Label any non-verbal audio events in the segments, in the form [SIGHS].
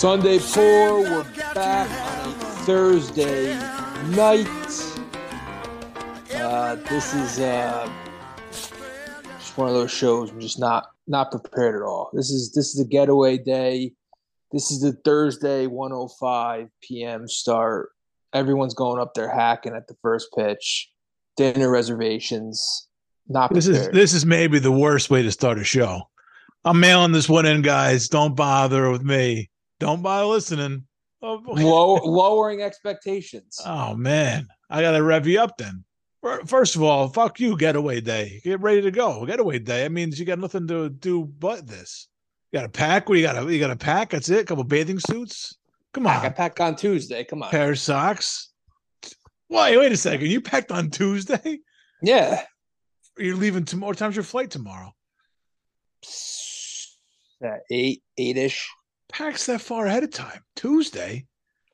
Sunday 4. we're back on a Thursday night. Uh, this is uh, just one of those shows I'm just not not prepared at all. This is this is a getaway day. This is the Thursday 105 p.m. start. Everyone's going up there hacking at the first pitch. Dinner reservations. Not This is this is maybe the worst way to start a show. I'm mailing this one in, guys. Don't bother with me. Don't bother listening. Oh. Low, lowering expectations. Oh, man, I gotta rev you up then. First of all, fuck you, getaway day. Get ready to go. Getaway day. That means you got nothing to do but this. You got to pack. What you got? You got to pack. That's it. A couple bathing suits. Come on. I on. pack on Tuesday. Come on. Pair of socks. Wait, wait a second. You packed on Tuesday? Yeah. You're leaving tomorrow. What time's your flight tomorrow? Yeah, uh, eight, eight ish. Packs that far ahead of time. Tuesday.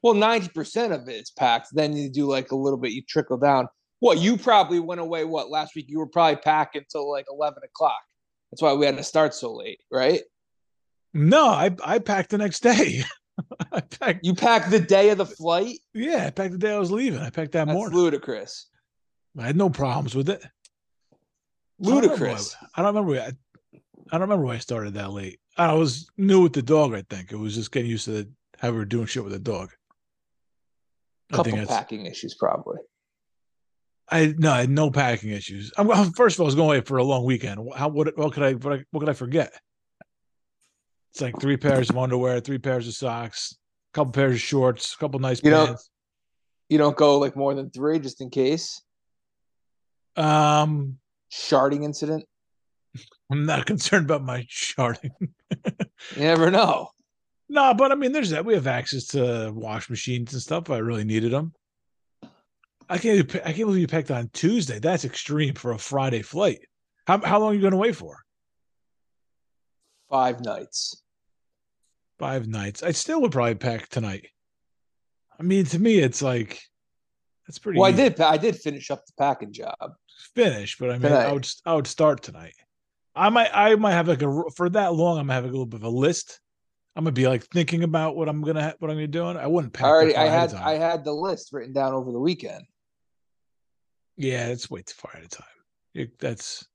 Well, ninety percent of it's packed. Then you do like a little bit. You trickle down. What you probably went away? What last week? You were probably packing until like eleven o'clock. That's why we had to start so late, right? No, I I packed the next day. [LAUGHS] I packed. You packed the day of the flight. Yeah, I packed the day I was leaving. I packed that That's morning. ludicrous. I had no problems with it. I don't remember Ludicrous. why- I don't remember. why- I, I don't remember why I started that late. I was new with the dog. I think it was just getting used to the, how we were doing shit with the dog. I Couple think that's. packing issues, probably. I no, I had no packing issues. I'm, well, first of all, I was going away for a long weekend. How what what could I what, I, what could I forget? It's like three pairs of underwear, three pairs of socks, a couple pairs of shorts, a couple nice You know- pants. You don't go like more than three, just in case. Um, Sharding incident. I'm not [LAUGHS] concerned about my charting. [LAUGHS] You never know. no, but I mean, there's that. We have access to wash machines and stuff. If I really needed them. I can't. I can't believe you packed on Tuesday. That's extreme for a Friday flight. How how long are you going away for? Five nights. Five nights. I still would probably pack tonight. I mean, to me, it's like that's pretty. Well, I did. I did finish up the packing job. finish, but I mean, I would I would start tonight. I might I might have like a for that long. I'm gonna have a little bit of a list. I'm gonna be like thinking about what I'm gonna ha- what I'm gonna doing. I wouldn't pack. I already. I had. I had the list written down over the weekend. yeah, it's way too far ahead of time. You- that's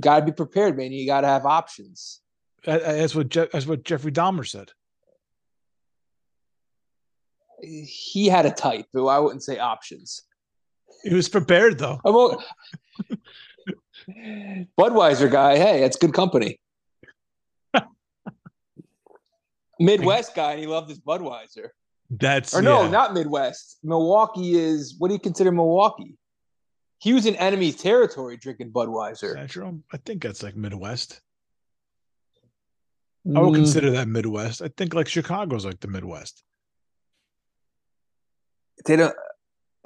Got to be prepared, man. You got to have options. that- that's what Je- that's what Jeffrey Dahmer said. He had a type, but I wouldn't say options. He was prepared though. [LAUGHS] Budweiser guy. Hey, that's good company. [LAUGHS] Midwest guy, and he loved his Budweiser. That's Or no, yeah. not Midwest. Milwaukee is. What do you consider Milwaukee? He was in enemy territory drinking Budweiser. Central. I think that's like Midwest. I would Mm, consider that Midwest. I think like Chicago's like the Midwest. they don't.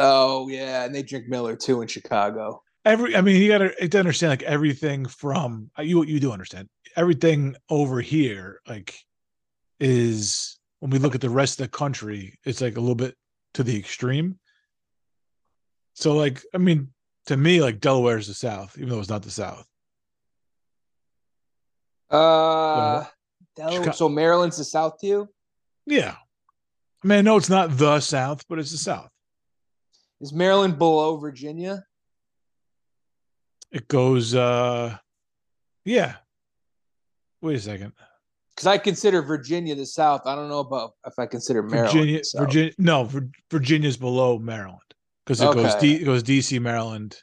Oh yeah, and they drink Miller too in Chicago. Every i mean you gotta, gotta understand like everything from uh, you you do understand. Everything over here like is when we look at the rest of the country it's like a little bit to the extreme. So like i mean to me like delaware is the south even though it's not the south. Uh, Delaware- Chica- so Maryland's the South to you. yeah. I mean i know it's not the south but it's the south. Is Maryland below Virginia? It goes uh yeah wait a second Because I consider Virginia the South. I don't know about if I consider Maryland. Virginia. Virginia, no, Vir- Virginia's below Maryland because it goes D, it goes DC, Maryland,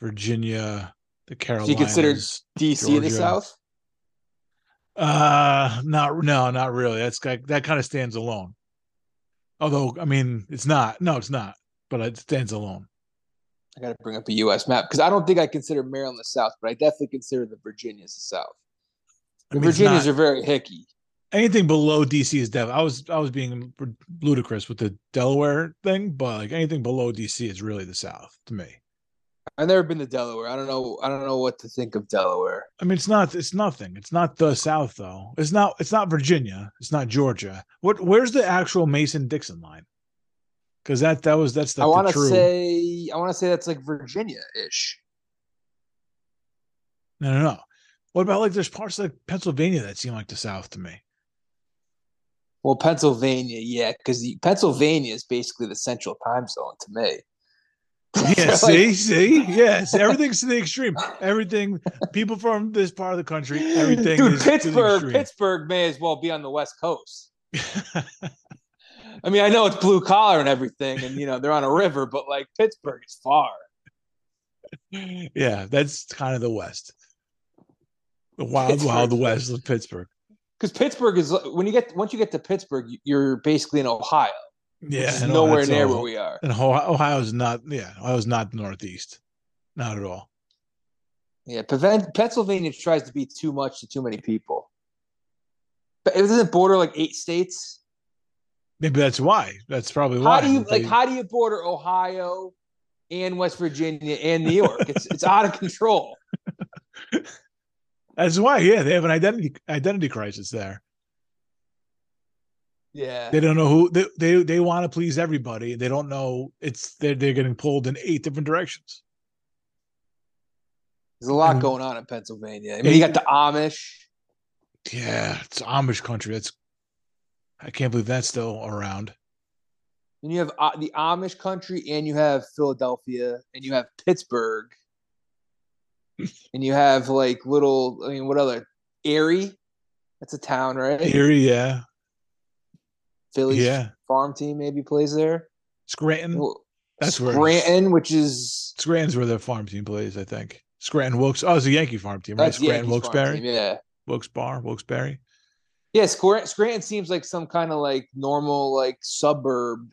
Virginia, the Carolinas. Do you consider DC in the South. Uh, not no, not really. That's like that kind of stands alone. Although, I mean, it's not. No, it's not. But it stands alone. I got to bring up a U.S. map because I don't think I consider Maryland the South, but I definitely consider the Virginias the South. I The mean, Virginias not- are very hicky. anything below DC is Dev. I was I was being ludicrous with the Delaware thing, but like anything below DC is really the South to me. I've never been to Delaware. I don't know. I don't know what to think of Delaware. I mean, it's not. It's nothing. It's not the South, though. It's not. It's not Virginia. It's not Georgia. What? Where's the actual Mason Dixon line? Because that that was that's the, I want to say. I want to say that's like Virginia-ish. no, no, no. What about like there's parts of like Pennsylvania that seem like the South to me. Well, Pennsylvania, yeah, because Pennsylvania is basically the central time zone to me. [LAUGHS] Yeah, see, see, yes, everything's to the extreme. Everything, people from this part of the country, everything. Dude, is to the Pittsburgh. Pittsburgh may as well be on the West Coast. [LAUGHS] I mean, I know it's blue collar and everything, and you know they're on a river, but like Pittsburgh is far. yeah, that's kind of the West. The wild, wild West of Pittsburgh. Because Pittsburgh is when you get once you get to Pittsburgh, you're basically in Ohio. Yeah, is nowhere that's near where we are. And Ohio, Ohio's not, yeah, Ohio's not Northeast, not at all. Yeah, Pen- Pennsylvania tries to be too much to too many people. But it doesn't border like eight states. Maybe that's why. That's probably why. How do you like? How do you border Ohio and West Virginia and New York? It's it's out of control. [LAUGHS] that's why. Yeah, they have an identity identity crisis there. Yeah, They don't know who they they, they want to please everybody. They don't know it's they're they're getting pulled in eight different directions. there's a lot and- going on in Pennsylvania. I mean, you got the Amish. Yeah, it's Amish country. That's I can't believe that's still around. And you have uh, the Amish country, and you have Philadelphia, and you have Pittsburgh, [LAUGHS] and you have like little. I mean, what other Erie? That's a town, right? Erie, yeah, Philly's yeah. farm team maybe plays there. Scranton. Well, That's where- Scranton, which is Scranton's where the farm team plays, I think. Scranton Wilkes. Oh, it's a Yankee farm team, right? that's Scranton Yankees farm Wilkes-Barre. Yeah, Wilkes Bar, Wilkes-Barre. Yeah. Scranton, Scranton seems like some kind of like normal like suburb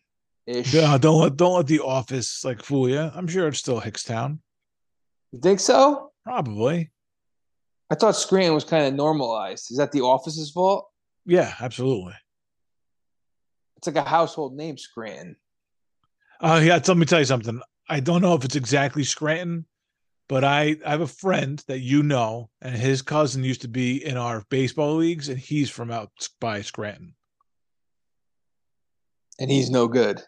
ish. Yeah, don't let don't let the office like fool you. I'm sure it's still Hickstown. You think so? Probably. I thought Scranton was kind of normalized. Is that the office's fault? Yeah, absolutely. It's like a household name, Scranton. Uh yeah, let me tell you something. I don't know if it's exactly Scranton, but I, I have a friend that you know, and his cousin used to be in our baseball leagues, and he's from out by Scranton. And he's no good.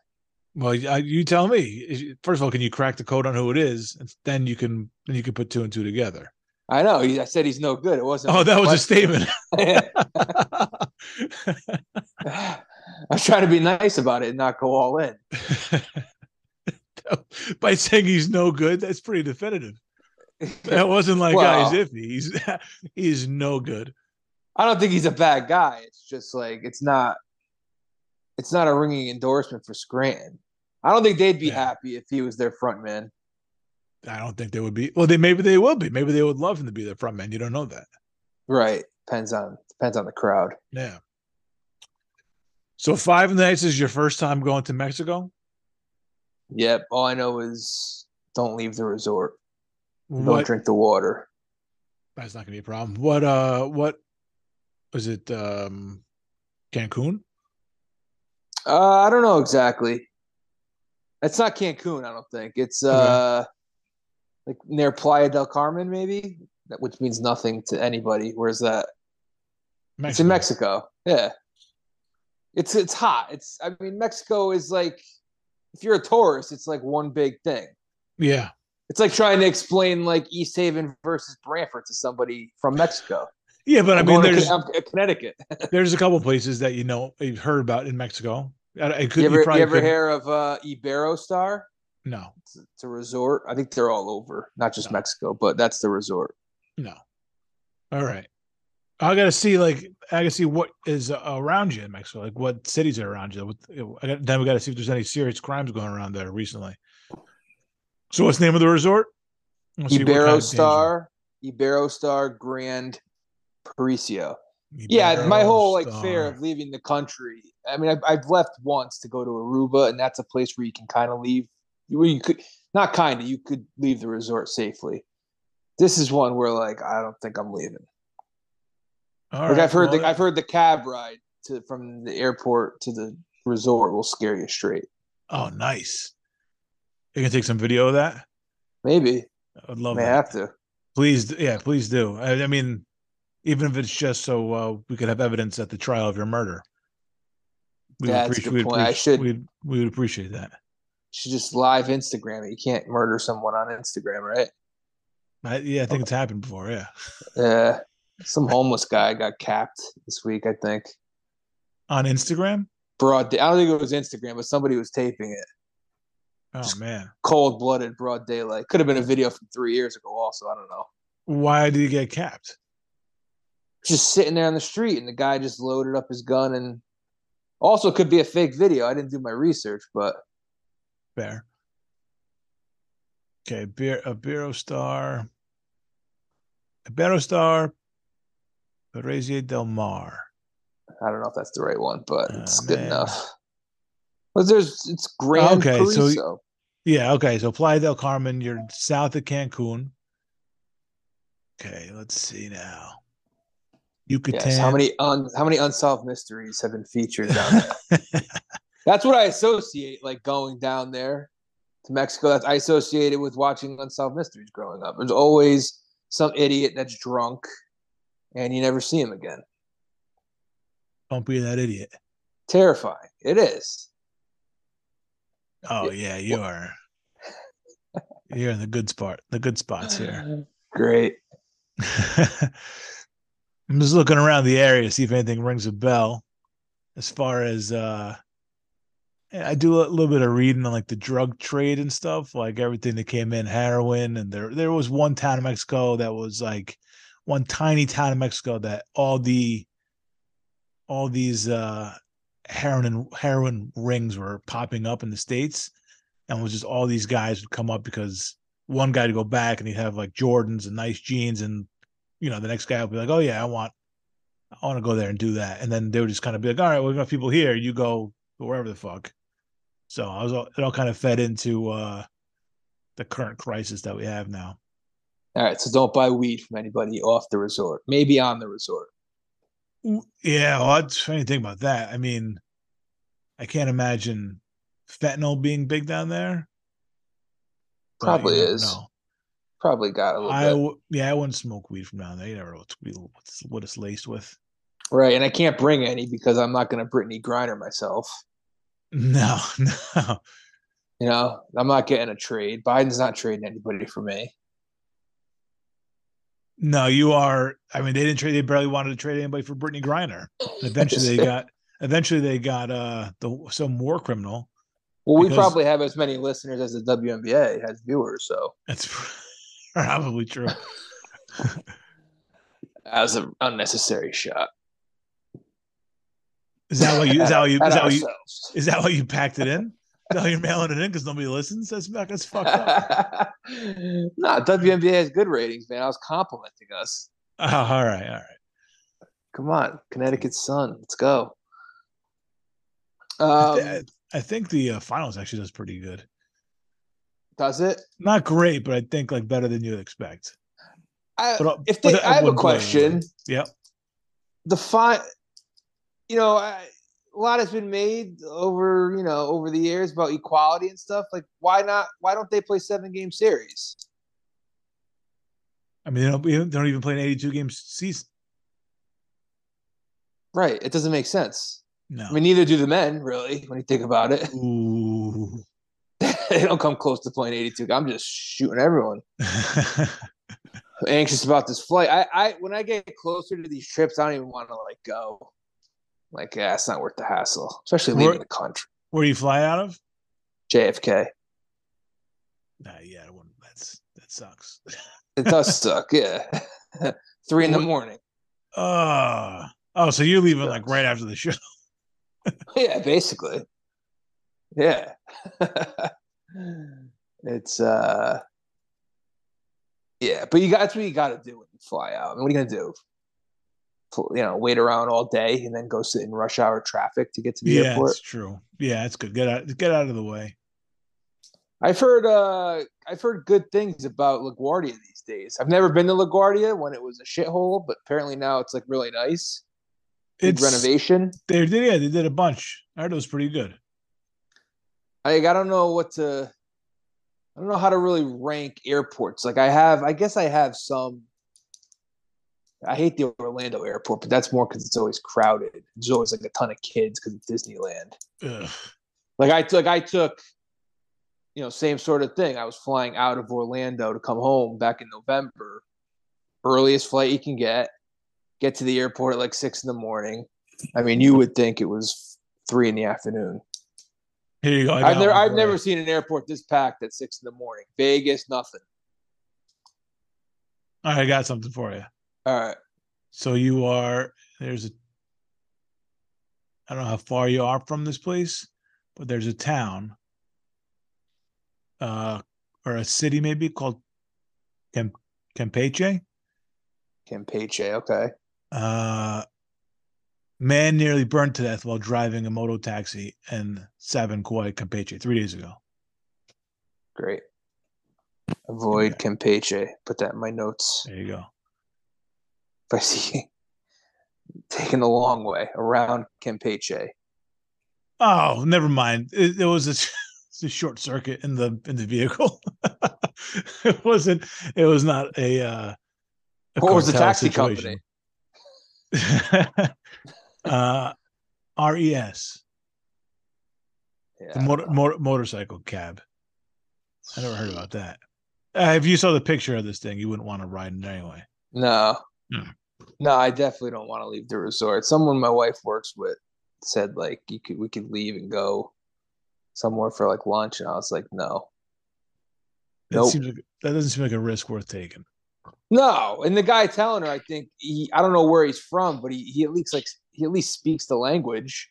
Well, I, you tell me. First of all, can you crack the code on who it is? And then you can then you can put two and two together. I know. He, I said he's no good. It wasn't. Oh, that was a statement. [LAUGHS] [LAUGHS] I was trying to be nice about it and not go all in. [LAUGHS] [LAUGHS] By saying he's no good, that's pretty definitive. That [LAUGHS] wasn't like ah, Well- guys iffy. He's [LAUGHS] he's no good. I don't think he's a bad guy. It's just like it's not. It's not a ringing endorsement for Scranton. I don't think they'd be Yeah. happy if he was their front man. I don't think they would be. Well, they maybe they will be. Maybe they would love him to be their front man. You don't know that. Right. Depends on depends on the crowd. Yeah. So five nights is your first time going to Mexico. Yep. All I know is don't leave the resort. Don't drink the water. That's not gonna be a problem. What? Uh, what was it? Um, Cancun. Uh, I don't know exactly. It's not Cancun, I don't think. It's uh like near Playa del Carmen, maybe, that which means nothing to anybody. Where's that? It's in Mexico. Yeah. It's it's hot. It's I mean Mexico is like if you're a tourist, it's like one big thing. Yeah. It's like trying to explain like East Haven versus Branford to somebody from Mexico. Yeah, but I I'm mean, going to there's I'm- Connecticut. [LAUGHS] there's a couple places that you know you've heard about in Mexico. I, I could you ever, probably you ever hear of uh, Iberostar? No, It's, it's a resort. I think they're all over, not just No. Mexico, but that's the resort. no. All right. I gotta see like I gotta see what is around you in Mexico, like what cities are around you. I got, then we gotta see if there's any serious crimes going around there recently. So what's the name of the resort? See what kind of Iberostar, Iberostar Grand Paraíso. Yeah, my whole like fear of leaving the country. I mean, I've, I've left once to go to Aruba, and that's a place where you can kind of leave. Where you could not kind of, you could leave the resort safely. This is one where like I don't think I'm leaving. All like right, I've heard well, the I've heard the cab ride to from the airport to the resort will scare you straight. Oh, nice. You can take some video of that. Maybe I'd love may that. have to. Please, yeah, please do. I, I mean, even if it's just so uh, we could have evidence at the trial of your murder. We Yeah, would that's a appreciate. good point. I should- We'd, we would appreciate that. should just live Instagram it. You can't murder someone on Instagram, right? I, yeah, I think it's happened before. Yeah. Yeah. Some homeless guy got capped this week, I think. on Instagram. Broad day. I don't think it was Instagram, but somebody was taping it. Oh Just- man, Cold blooded, broad daylight. Could have been a video from three years ago. Also, I don't know. why did he get capped? Just sitting there on the street, and the guy just loaded up his gun, and also could be a fake video. I didn't do my research, but Fair. Okay, beer a Biro star. Iberostar. Paraíso del Mar. I don't know if that's the right one, but Oh, it's good man. enough. But there's it's Grand Okay, so- Yeah, okay. So Playa del Carmen, you're south of Cancun. Okay, let's see now. Yucatan. Yes. How many un, how many unsolved mysteries have been featured down there? [LAUGHS] that's what I associate like going down there to Mexico. That's I associate it with watching unsolved mysteries growing up. There's always some idiot that's drunk, and you never see him again. Don't be that idiot. Terrifying. It is. Oh yeah, you are. You're in the good spot. The good spots here. [SIGHS] Great. [LAUGHS] I'm just looking around the area to see if anything rings a bell. As far as uh I do a little bit of reading on like the drug trade and stuff, like everything that came in, heroin, and there there was one town in Mexico that was like one tiny town in Mexico that all the all these uh heroin and heroin rings were popping up in the states, and it was just all these guys would come up because one guy to go back and he'd have like Jordans and nice jeans and you know the next guy would be like, oh yeah, I want I want to go there and do that, and then they would just kind of be like, all right, we got people here, you go wherever the fuck. So I was all, it all kind of fed into uh the current crisis that we have now. All right. So don't buy weed from anybody off the resort. Maybe on the resort. Yeah, well, I'm trying to think about that. I mean, I can't imagine fentanyl being big down there. Probably is. know. Probably got a little I yeah, I wouldn't smoke weed from down there. You never know what's, what's what it's laced with. Right. And I can't bring any because I'm not going to Brittany Griner myself. [LAUGHS] No, [LAUGHS] no. You know, I'm not getting a trade. Biden's not trading anybody for me. No, you are. I mean, they didn't trade. They barely wanted to trade anybody for Brittany Griner. And eventually, they [LAUGHS] got. Eventually, they got uh the some war criminal. Well, we Because- probably have as many listeners as the WNBA has viewers. So That's [LAUGHS] probably true. that was an unnecessary shot. Is that why you? Is that why you? Is [LAUGHS] that why you? Is that why you packed it in? Why you're mailing it in because nobody listens? That's that's fucked up. [LAUGHS] nah, WNBA has good ratings, man. I was complimenting us. Oh, all right, all right. Come on, Connecticut Sun. Let's go. I, Um, thi- I think the uh, finals actually does pretty good. does it? Not great, but I think like better than you'd expect. I, But, if they, I I have a question. Yep. the fi you know I, a lot has been made over you know over the years about equality and stuff like why not why don't they play seven game series I mean, they don't, they don't even play an 82 game season. right it doesn't make sense No. i mean neither do the men really when you think about it Ooh. [LAUGHS] they don't come close to playing 82 i'm just shooting everyone [LAUGHS] anxious about this flight i i when i get closer to these trips i don't even want to like go like yeah it's not worth the hassle especially leaving Where- the country Where do you fly out of? jfk Nah, yeah, that's that sucks. it does [LAUGHS] suck yeah [LAUGHS] three in the morning Uh oh, so you're leaving like right after the show. [LAUGHS] Yeah, basically. Yeah. it's uh yeah, but you got that's what you gotta do when you fly out. I mean, what are you gonna do? You know, wait around all day and then go sit in rush hour traffic to get to the yeah, airport. it's true. Yeah, that's good. Get out get out of the way. I've heard uh I've heard good things about LaGuardia these days. I've never been to LaGuardia when it was a shithole, but apparently now it's like really nice. Big It's renovation. They did yeah, they did a bunch. I heard it was pretty good. Like I don't know what to I don't know how to really rank airports. Like I have I guess I have some I hate the Orlando airport, but that's more because it's always crowded. There's always like a ton of kids because it's Disneyland. Ugh. Like I took I took you know, same sort of thing. I was flying out of Orlando to come home back in November. Earliest flight you can get. Get to the airport at like six in the morning. I mean, you would think it was three in the afternoon. Here you go. I've never, I've never seen an airport this packed at six in the morning. Vegas, nothing. All right, I got something for you. All right. So you are there's a I don't know how far you are from this place, but there's a town uh or a city maybe called Cam Campeche. Campeche. Okay. Uh man nearly burned to death while driving a moto taxi in Sabancuy, Campeche, three days ago. Great. Avoid Campeche. Put that in my notes. There you go. If I see taking the long way around Campeche. Oh, never mind. It, it was a, [LAUGHS] a short circuit in the in the vehicle. [LAUGHS] it wasn't. It was not a. Uh, a What was the taxi situation. [LAUGHS] uh, RES, Yeah. the motor, motor, motorcycle cab. I never heard about that. Uh, if you saw the picture of this thing, you wouldn't want to ride it anyway. No. No, I definitely don't want to leave the resort. Someone my wife works with said like you could we could leave and go somewhere for like lunch and I was like, no. That Nope. seems like that doesn't seem like a risk worth taking. No. And the guy telling her, I think he I don't know where he's from, but he, he at least like he at least speaks the language.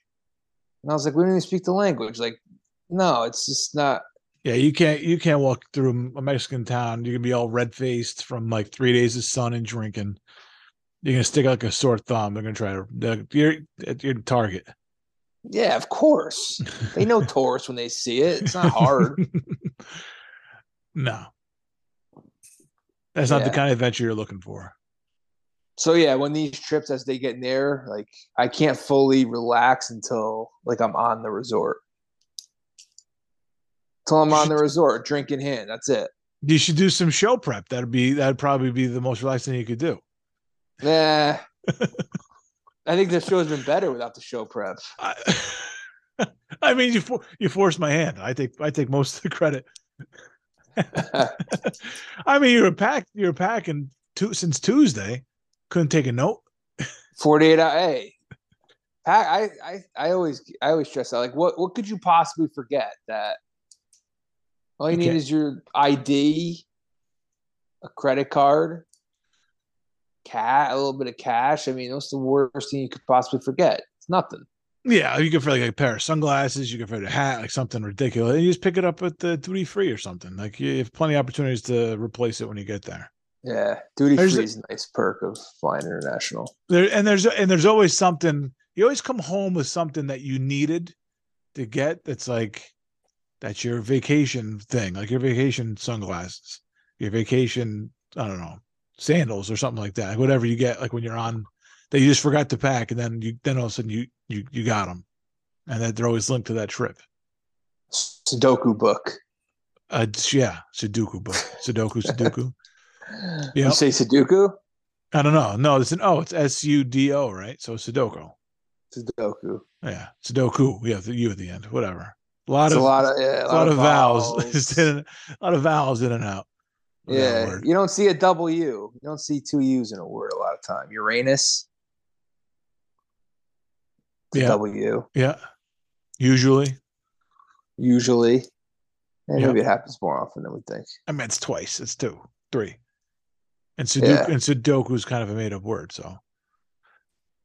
And I was like, we don't even speak the language. Like, no, it's just not Yeah, you can't you can't walk through a Mexican town. You can be all red faced from like three days of sun and drinking. You're gonna stick out like a sore thumb. They're gonna try to you're at your target. yeah, of course. [LAUGHS] They know Taurus when they see it. It's not hard. [LAUGHS] no, that's not the kind of adventure you're looking for. so yeah, when these trips as they get near, like I can't fully relax until like I'm on the resort. Till I'm on the resort, drink in hand. That's it. You should do some show prep. That'd be that'd probably be the most relaxing thing you could do. Nah. I think the show's been better without the show prep. I, [LAUGHS] I mean, you for, you forced my hand. I take I take most of the credit. [LAUGHS] I mean, you're packed. You're packing two since Tuesday. Couldn't take a note. 48 hour hey. Pack, I, I I always I always stress out like what what could you possibly forget that all you need is your ID, a credit card, cat, a little bit of cash. I mean, what's the worst thing you could possibly forget? It's nothing. Yeah, you can for like a pair of sunglasses. You can for a hat, like something ridiculous. And You just pick it up at the duty free or something. Like you have plenty of opportunities to replace it when you get there. Yeah, duty free is a nice perk of flying international. There and there's and there's always something. You always come home with something that you needed to get. That's like that's your vacation thing, like your vacation sunglasses, your vacation. I don't know sandals or something like that. Whatever you get, like when you're on that you just forgot to pack, and then you then all of a sudden you you you got them, and that they're always linked to that trip. Sudoku book. Uh, yeah, Sudoku book, Sudoku, Sudoku. [LAUGHS] You say Sudoku? I don't know. No, it's an oh, it's S U D O, right? So Sudoku. Sudoku. Yeah, Sudoku. Yeah, the U at the end. Whatever. A lot It's of a lot of yeah, a lot, of vowels. [LAUGHS] vowels. A lot of vowels in and out. Yeah, you don't see a double U. You don't see two U's in a word a lot of time. Uranus, Yeah. U. Yeah. Usually, Usually, and Yeah. maybe it happens more often than we think. I mean it's twice. It's two, three. And Sudoku Yeah. and Sudoku is kind of a made up word. So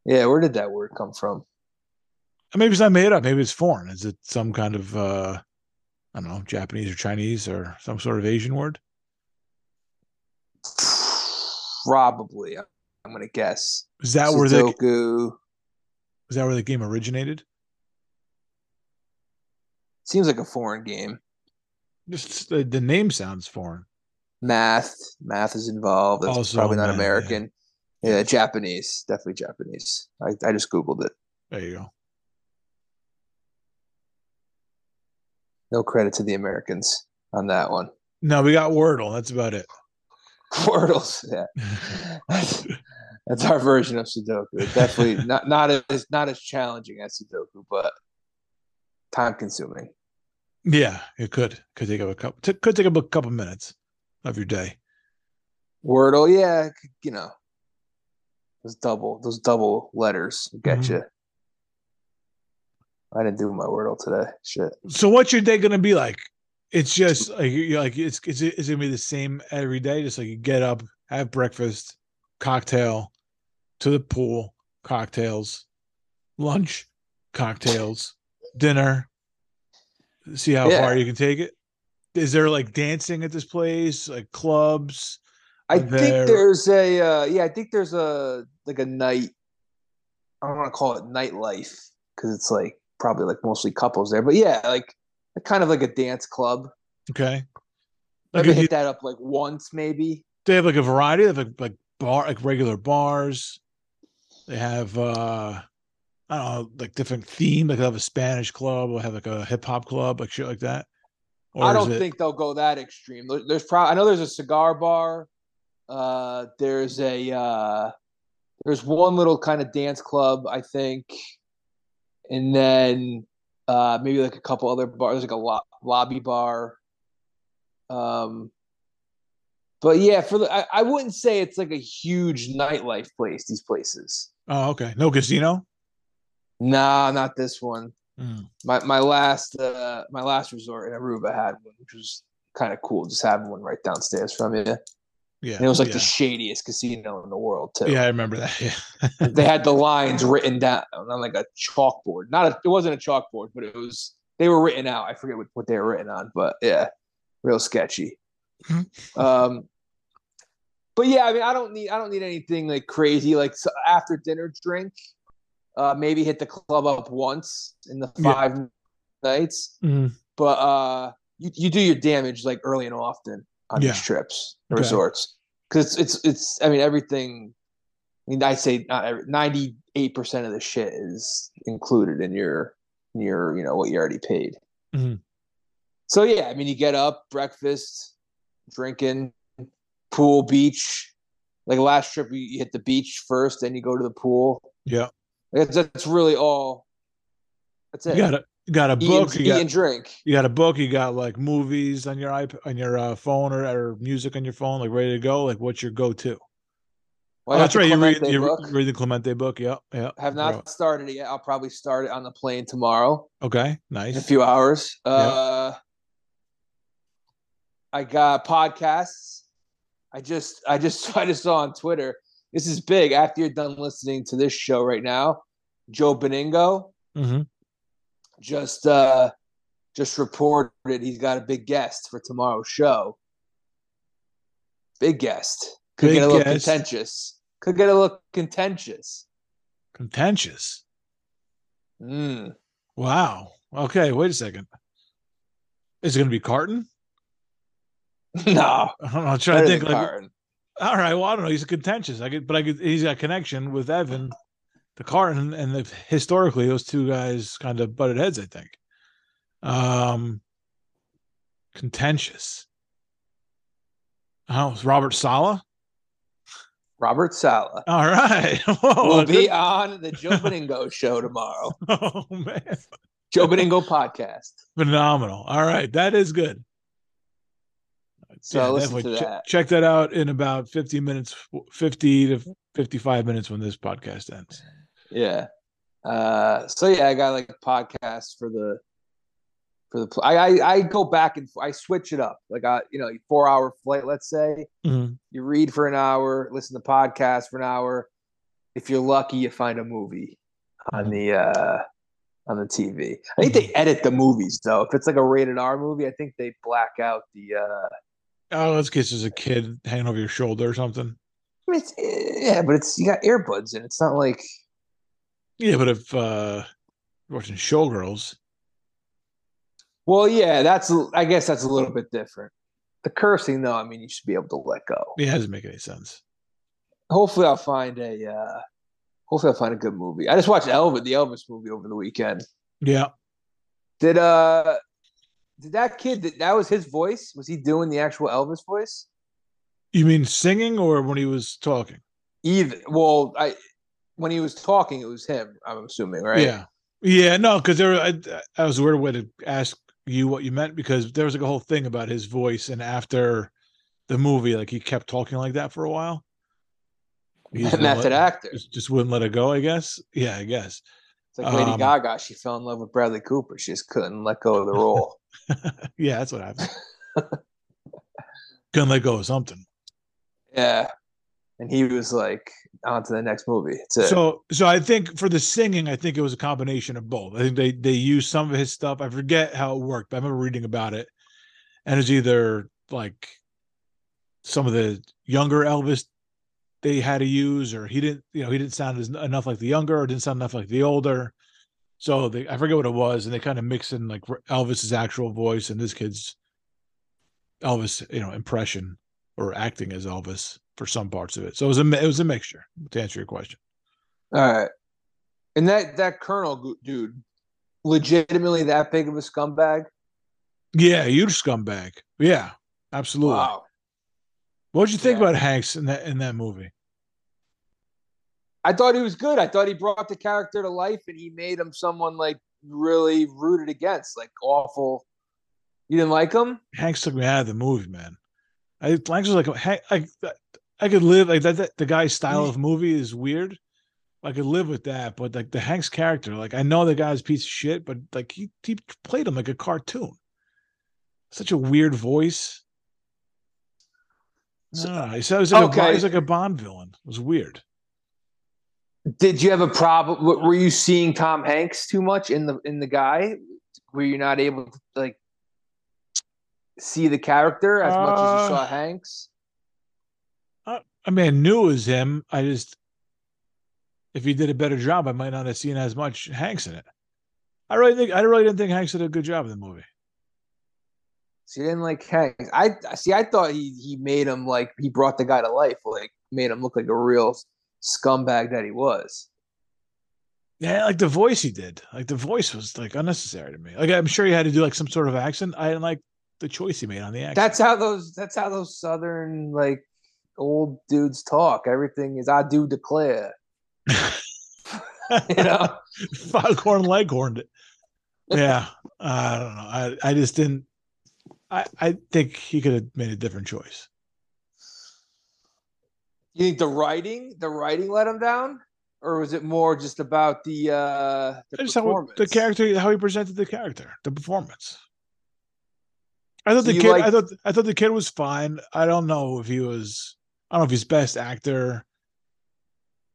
Yeah, where did that word come from? maybe it's not made up. Maybe it's foreign. Is it some kind of uh I don't know, Japanese or Chinese or some sort of Asian word? Probably, I'm gonna guess. Is that where the is that where the game originated? seems like a foreign game. Just the, the name sounds foreign. Math, math is involved. That's Also probably not math, yeah. American. Yeah. Japanese, definitely Japanese. I, I just googled it. There you go. No credit to the Americans on that one. No, we got Wordle. That's about it. [LAUGHS] Wordles, yeah. That's, [LAUGHS] that's our version of Sudoku. Definitely [LAUGHS] not not as not as challenging as Sudoku, but time consuming. Yeah, it could could take up a couple t- could take up a couple minutes of your day. Wordle, yeah, you know, those double those double letters get Mhm. you. I didn't do my Wordle today. Shit. So what's your day gonna be like? It's just like you're like it's it's it's gonna be the same every day. Just like you get up, have breakfast, cocktail, to the pool, cocktails, lunch, cocktails, dinner. See how Yeah. far you can take it. Is there like dancing at this place, like clubs? I think there's a uh, yeah. I think there's a like a night. I don't want to call it nightlife because it's like probably like mostly couples there, but yeah, like kind of like a dance club. Okay. Like Maybe if you- hit that up like once, maybe. they have like a variety of like, like bar like regular bars. They have uh I don't know, like different theme. Like they have a Spanish club or have like a hip hop club, like shit like that. Or I don't it- think they'll go that extreme. There's probably I know there's a cigar bar. Uh, there's a uh, there's one little kind of dance club, I think, and then uh, maybe like a couple other bars. There's like a lo- lobby bar. Um, but yeah, for the I, I wouldn't say it's like a huge nightlife place. These places, Oh, okay. No casino. nah, not this one. Mm. my my last uh my last resort in Aruba had one, which was kind of cool. Just having one right downstairs from you. Yeah. And it was like yeah. the shadiest casino in the world too. yeah, I remember that. [LAUGHS] Yeah. They had the lines written down on like a chalkboard. Not a, it wasn't a chalkboard, but it was they were written out. I forget what, what they were written on, but yeah, real sketchy. [LAUGHS] um but yeah, I mean I don't need I don't need anything like crazy like so after dinner drink. Uh maybe hit the club up once in the Yeah. five nights. Mhm. but uh you, you do your damage like early and often on Yeah. these trips Okay. resorts because it's, it's it's i mean everything i mean i say not every, 98% of the shit is included in your in your you know what you already paid Mhm. so yeah i mean you get up breakfast drinking pool beach like last trip you, you hit the beach first then you go to the pool Yeah. that's, that's really all that's it You got a you got a eat, book. and, You eat got and drink you got a book. You got like movies on your iP on your uh, phone or, or music on your phone, like ready to go. Like what's your go to? Well, oh, that's right. You read you read the Clemente book. Yeah, yeah. have not started it yet. I'll probably start it on the plane tomorrow Okay, in a few hours. Uh, I got podcasts. I just, I just, [LAUGHS] I just saw on Twitter. This is big. After you're done listening to this show right now, Joe Benigno hmm just, uh, just reported he's got a big guest for tomorrow's show. Big guest. Could Big get a little guest. contentious. Could get a little contentious. Contentious. Mm. Wow. Okay, wait a second. Is it going to be Carton? [LAUGHS] no. [LAUGHS] I'm not trying to think. Like, Carton. all right. Well, I don't know. He's contentious. I could, but I could. He's got connection with Evan, the Carton, and the, historically those two guys kind of butted heads. I think. Um, contentious. Oh, Robert Saleh. Robert Saleh [LAUGHS] All right. [LAUGHS] Whoa, will be good- on the Joe [LAUGHS] Benigno show tomorrow. Oh man, Joe Benigno podcast. phenomenal. All right, that is good. So listen definitely to that. check that out in about 50 minutes, 50 to 55 minutes when this podcast ends. Yeah. Uh, so yeah, I got like a podcast for the for the. pl- I I, I go back and f- I switch it up. Like I you know four hour flight. Let's say Mhm. you read for an hour, listen to podcast for an hour. If you're lucky, you find a movie on the uh on the TV. I think they edit the movies though. If it's like a rated R movie, I think they black out the. uh Oh, let's guess there's a kid hanging over your shoulder or something. I mean, it's, yeah, but it's you got earbuds and It's not like Yeah, but if uh you're watching Showgirls, Well, yeah, that's I guess that's a little bit different. The cursing, though, I mean, you should be able to let go. it doesn't make any sense. Hopefully, I'll find a. Uh, hopefully, I'll find a good movie. I just watched Elvis, the Elvis movie, over the weekend. Yeah. Did uh, did that kid? That, that was his voice. Was he doing the actual Elvis voice? You mean singing or when he was talking? Either. Well, I when he was talking, it was him. I'm assuming, right? Yeah. Yeah, no, because there I, I was a weird way to ask you what you meant because there was like a whole thing about his voice, and after the movie, like he kept talking like that for a while. He just [LAUGHS] wouldn't Method let- actor. Just, just wouldn't let it go, I guess. Yeah, I guess. It's like Lady Um, Gaga. She fell in love with Bradley Cooper. She just couldn't let go of the role. [LAUGHS] yeah, that's what happened. Couldn't let go of something. [LAUGHS] yeah. And he was like, on to the next movie. It. So, so I think for the singing, I think it was a combination of both. I think they they used some of his stuff. I forget how it worked, but I remember reading about it, and it's either like some of the younger Elvis they had to use, or he didn't, you know, he didn't sound enough like the younger, or didn't sound enough like the older. So they, I forget what it was, and they kind of mix in like Elvis's actual voice and this kid's Elvis, you know, impression or acting as Elvis for some parts of it. So it was a it was a mixture. To answer your question. All right. And that that Colonel dude, legitimately that big of a scumbag? Yeah, huge scumbag. Yeah, absolutely. Wow. What did you think Yeah. about Hanks in that in that movie? I thought he was good. I thought he brought the character to life and he made him someone like really rooted against, like awful. You didn't like him? Hanks took me out of the movie, man. I was like, Hank, I, I could live like that, that. The guy's style of movie is weird. I could live with that, but like the Hanks character, like I know the guy's piece of shit, but like he he played him like a cartoon. Such a weird voice. So- No, he was like a Okay. he was like a Bond villain. It was weird. Did you have a problem? Were you seeing Tom Hanks too much in the in the guy? Were you not able to like see the character as much as Uh, you saw Hanks? I mean, I knew it was him. I just, if he did a better job, I might not have seen as much Hanks in it. I really think I really didn't think Hanks did a good job in the movie. So you didn't like Hanks. I see. I thought he he made him like he brought the guy to life, like made him look like a real scumbag that he was. Yeah, like the voice he did. Like the voice was like unnecessary to me. Like I'm sure he had to do like some sort of accent. I didn't like the choice he made on the accent. That's how those. That's how those southern like old dudes talk. Everything is I do declare. [LAUGHS] You know. [LAUGHS] Foghorn Leghorned it. Yeah, I don't know. I I just didn't. I I think he could have made a different choice. You think the writing, the writing let him down, or was it more just about the uh the Just how the character, how he presented the character, the performance. I thought So the kid. like- I thought. I thought the kid was fine. I don't know if he was. I don't know if he's best actor,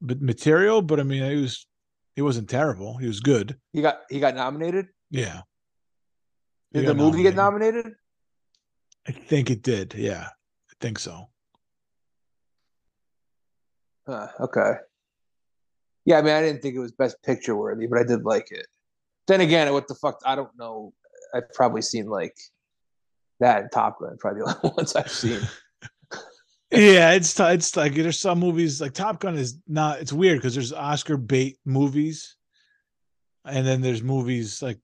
but material. But I mean, he was. He wasn't terrible. He was good. He got he got nominated. Yeah. He Did the movie get nominated? I think it did. Yeah, I think so. Huh, okay. Yeah, I mean, I didn't think it was best picture worthy, but I did like it. Then again, what the fuck? I don't know. I've probably seen like that and Top Gun, probably the [LAUGHS] only ones I've seen. yeah, it's t- it's like there's some movies like Top Gun is not. It's weird because there's Oscar bait movies, and then there's movies like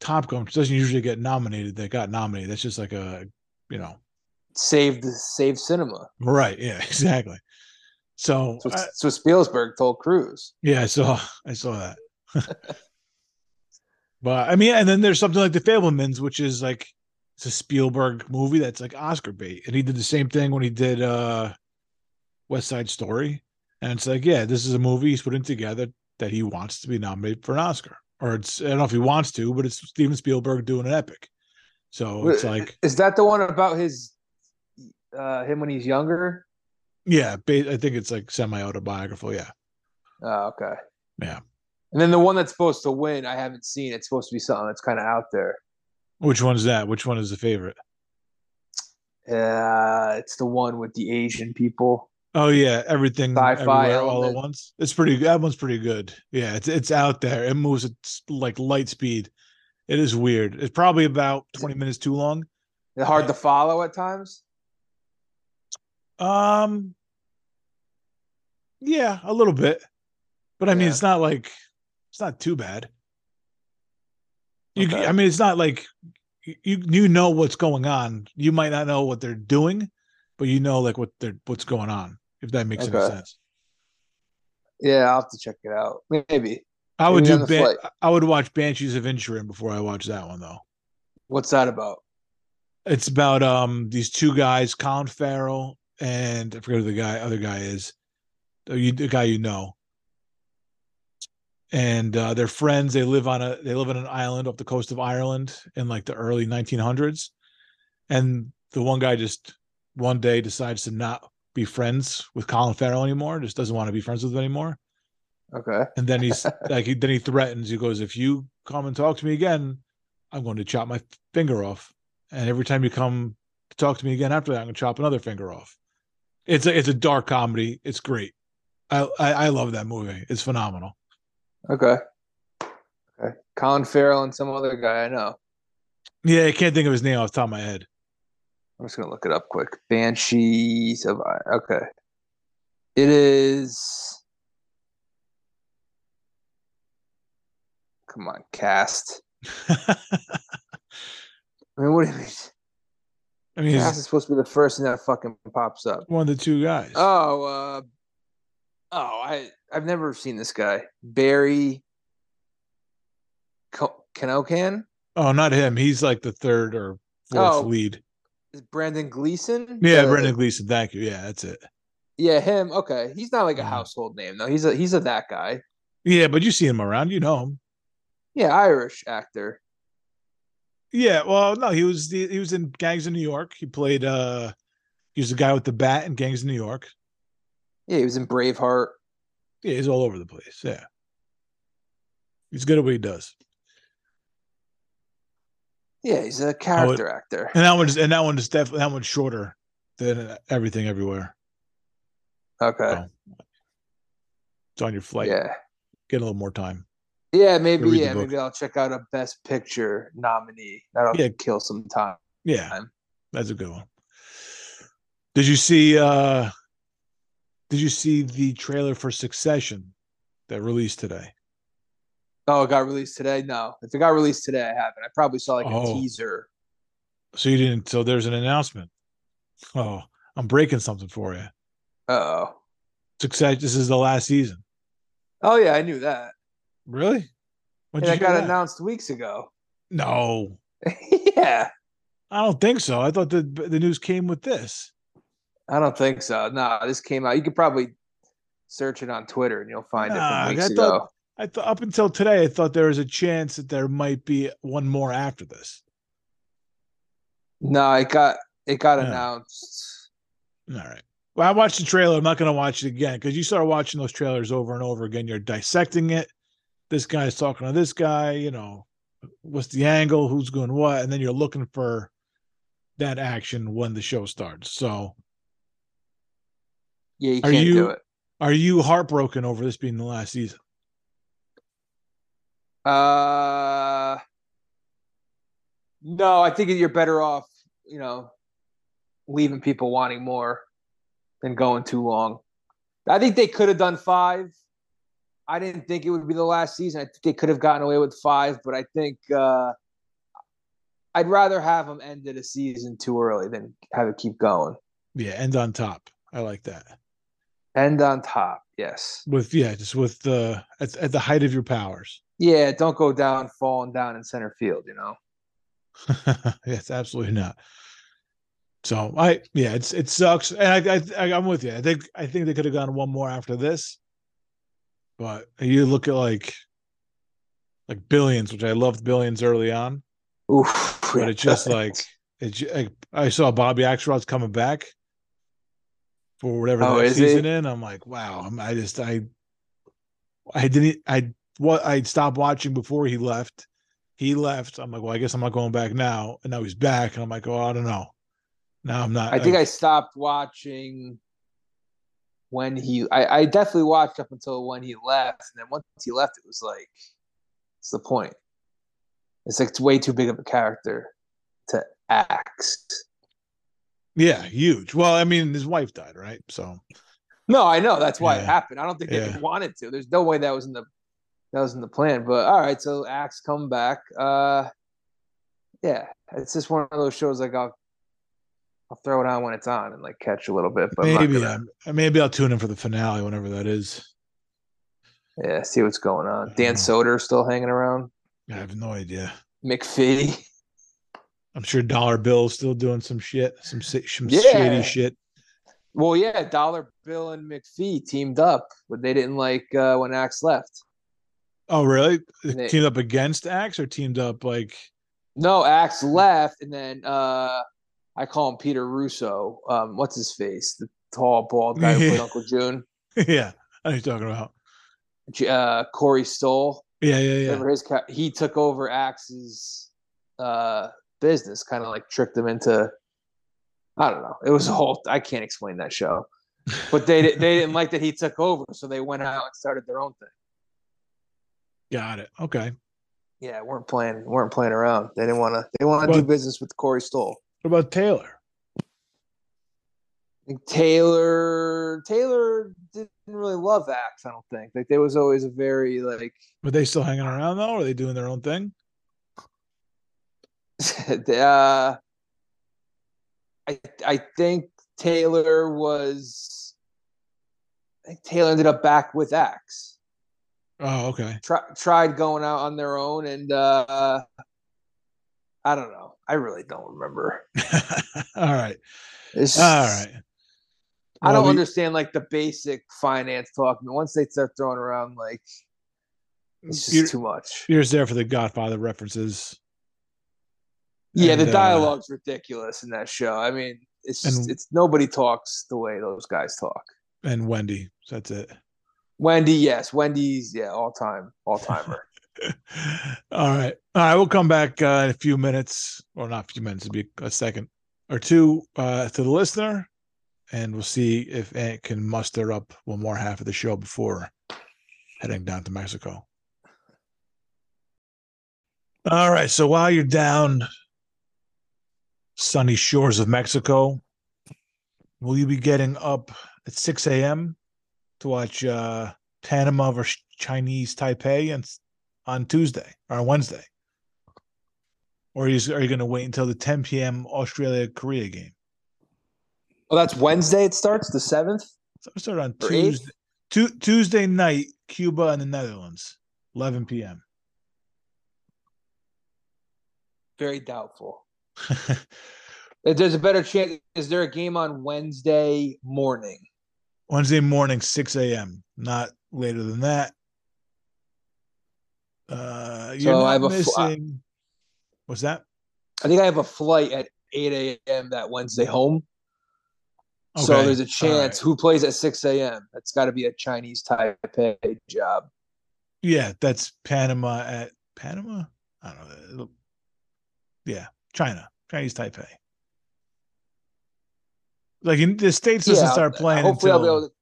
Top Gun, which doesn't usually get nominated. That got nominated. That's just like a, you know, Save the save cinema. right? Yeah, [LAUGHS] exactly. So So, I- so Spielberg told Cruise. yeah, I saw I saw that. [LAUGHS] but I mean, and then there's something like The Fabelmans, which is like it's a Spielberg movie that's like Oscar bait, and he did the same thing when he did uh West Side Story, and it's like, yeah, this is a movie he's putting together that he wants to be nominated for an Oscar, or it's I don't know if he wants to, but it's Steven Spielberg doing an epic. So it's like, is that the one about his uh him when he's younger? yeah, I think it's like semi autobiographical. Yeah, Oh, okay. Yeah. And then the one that's supposed to win, I haven't seen. It's supposed to be something that's kind of out there. Which one's that? Which one is the favorite? Uh, it's the one with the Asian people. Oh yeah, everything Sci-fi all at once. It's pretty. That one's pretty good. Yeah, it's it's out there. It moves at like light speed. It is weird. It's probably about twenty minutes too long. It's hard to follow at times. Um, yeah, a little bit, but I mean, Yeah. it's not like it's not too bad. You, Okay. I mean, it's not like you you know what's going on. You might not know what they're doing, but you know like what they're what's going on. If that makes any sense. Yeah, I'll have to check it out. Maybe. I would Maybe do. Ban- I would watch Banshees of Inisherin before I watch that one, though. What's that about? It's about um these two guys, Colin Farrell and I forget who the guy other guy is. You, the guy you know. And uh, they're friends. They live on a they live on an island off the coast of Ireland in like the early 1900s, and the one guy just one day decides to not be friends with Colin Farrell anymore. Just doesn't want to be friends with him anymore. Okay. And then he's [LAUGHS] like, he, then he threatens. He goes, "If you come and talk to me again, I'm going to chop my finger off. And every time you come to talk to me again after that, I'm going to chop another finger off." It's a it's a dark comedy. It's great. I I, I love that movie. It's phenomenal. Okay. Okay. Colin Farrell and some other guy I know. Yeah, I can't think of his name off the top of my head. I'm just gonna look it up quick. Banshees of okay. It is. Come on, cast. [LAUGHS] I mean, what do you mean? I mean, Cast is supposed to be the first thing that fucking pops up. one of the two guys. Oh, uh, oh, I I've never seen this guy. Barry Keoghan Oh, not him. He's like the third or fourth Oh. lead. is Brandon Gleason. Yeah, The- Brendan Gleeson. Thank you. Yeah, that's it. Yeah, him. Okay, he's not like a household name though. He's a he's a that guy. Yeah, but you see him around. You know him. Yeah, Irish actor. Yeah. Well, no, he was the he was in Gangs of New York. He played. uh He was the guy with the bat in Gangs of New York. Yeah, he was in Braveheart. Yeah, he's all over the place. Yeah. He's good at what he does. Yeah, he's a character actor. And that one's and that one is definitely that one's shorter than everything everywhere. Okay. Oh. It's on your flight. Yeah. Get a little more time. Yeah, maybe. Yeah, maybe I'll check out a Best Picture nominee. That'll Yeah. kill some time. Yeah. That's a good one. Did you see uh did you see the trailer for Succession that released today? Oh, it got released today? No. If it got released today, I haven't. I probably saw like a Oh. teaser. So you didn't so there's an announcement. Oh, I'm breaking something for you. Oh. Success this is the last season. Oh yeah, I knew that. Really? When And that got announced weeks ago. No, [LAUGHS] yeah. I don't think so. I thought the the news came with this. I don't think so. No, this came out. You could probably search it on Twitter and you'll find Nah, it from weeks I thought- ago. I thought up until today, I thought there was a chance that there might be one more after this. No, it got it got Yeah. announced. All right. Well, I watched the trailer. I'm not going to watch it again because you start watching those trailers over and over again. You're dissecting it. This guy's talking to this guy. You know, what's the angle? Who's going what? And then you're looking for that action when the show starts. So, Yeah, you Are can't you- do it. are you heartbroken over this being the last season? Uh no, I think you're better off, you know, leaving people wanting more than going too long. I think they could have done five. I didn't think it would be the last season. I think they could have gotten away with five, but I think uh I'd rather have them ended a season too early than have it keep going. Yeah, end on top. I like that. End on top, yes. With yeah, just with the at, at the height of your powers. Yeah, don't go down falling down in center field, you know. [LAUGHS] yes, absolutely not. So I yeah, it's it sucks, and I, I I I'm with you. I think I think they could have gone one more after this, but you look at like like billions, which I loved billions early on, Oof. but it's just like [LAUGHS] it's like I saw Bobby Axelrod's coming back for whatever Oh, that is he? season in. I'm like, wow. I just I I didn't I what I stopped watching before he left. He left. I'm like, well, I guess I'm not going back now. And now he's back, and I'm like, oh, I don't know. Now I'm not. I think I stopped watching when he. I, I definitely watched up until when he left, and then once he left, it was like, "What's the point?" It's like it's way too big of a character to axe. Yeah, huge. Well, I mean, his wife died, right? So No, I know that's why it happened. I don't think they Yeah. wanted to. There's no way that was in the that was in the plan. But all right, so Axe come back. Uh, yeah, it's just one of those shows like I'll I'll throw it on when it's on and like catch a little bit, but maybe gonna- uh, maybe I'll tune in for the finale whenever that is. Yeah, see what's going on. Dan Mhm. Soder still hanging around. I have no idea. Mafee. [LAUGHS] I'm sure Dollar Bill's still doing some shit, some some Yeah. shady shit. Well, yeah, Dollar Bill and Mafee teamed up, but they didn't like uh, when Axe left. Oh, really? They- teamed up against Axe or teamed up like? No, Axe left, and then uh, I call him Peter Russo. Um, what's his face? The tall, bald guy who played. [LAUGHS] Uncle June. yeah, I know you're talking about. Uh, Corey Stoll. Yeah, yeah, yeah. Remember his? He took over Axe's uh, business, kind of like tricked them into. I don't know. It was a whole. I can't explain that show, but they they didn't like that he took over, so they went out and started their own thing. Got it. Okay. Yeah, weren't playing weren't playing around. They didn't want to. They want to do business with Corey Stoll. What about Taylor? I think Taylor Taylor didn't really love Axe. I don't think like there was always a very like Were they still hanging around though? Or are they doing their own thing? [LAUGHS] uh, I I think Taylor was. I think Taylor ended up back with Axe. Oh, okay. Try, tried going out on their own, and uh, I don't know. I really don't remember. [LAUGHS] All right. It's, All right. I don't we- understand like the basic finance talk. I mean, once they start throwing around like it's just too much. you're just there for the Godfather references. Yeah, and, the uh, dialogue's ridiculous in that show. I mean, it's just and- it's nobody talks the way those guys talk. and Wendy. That's it. Wendy, yes, Wendy's yeah, all time, all timer. [LAUGHS] All right. All right. We'll come back uh, in a few minutes, or not a few minutes, it'll be a second or two uh, to the listener, and we'll see if Ant can muster up one more half of the show before heading down to Mexico. All right. So while you're down sunny shores of Mexico, will you be getting up at 6 a.m. to watch uh, Panama versus Chinese Taipei and on Tuesday or on Wednesday? Or are you, are you going to wait until the 10 p.m. Australia Korea game? well, that's Wednesday. It starts the seventh. So it started on Tuesday, tu- Tuesday night, Cuba and the Netherlands, 11 p.m. Very doubtful. [LAUGHS] There's a better chance. Is there a game on Wednesday morning? Wednesday morning, 6 a.m. Not later than that. Uh, you're So I have a fl- What's that? I think I have a flight at 8 a.m. that Wednesday home. So there's a chance. right. Who plays at 6 a.m.? That's got to be a Chinese Taipei job. Yeah, that's Panama at Panama. I don't know. Yeah, China, Chinese Taipei. Like in the states doesn't Yeah, start playing Hopefully, until I'll be able to.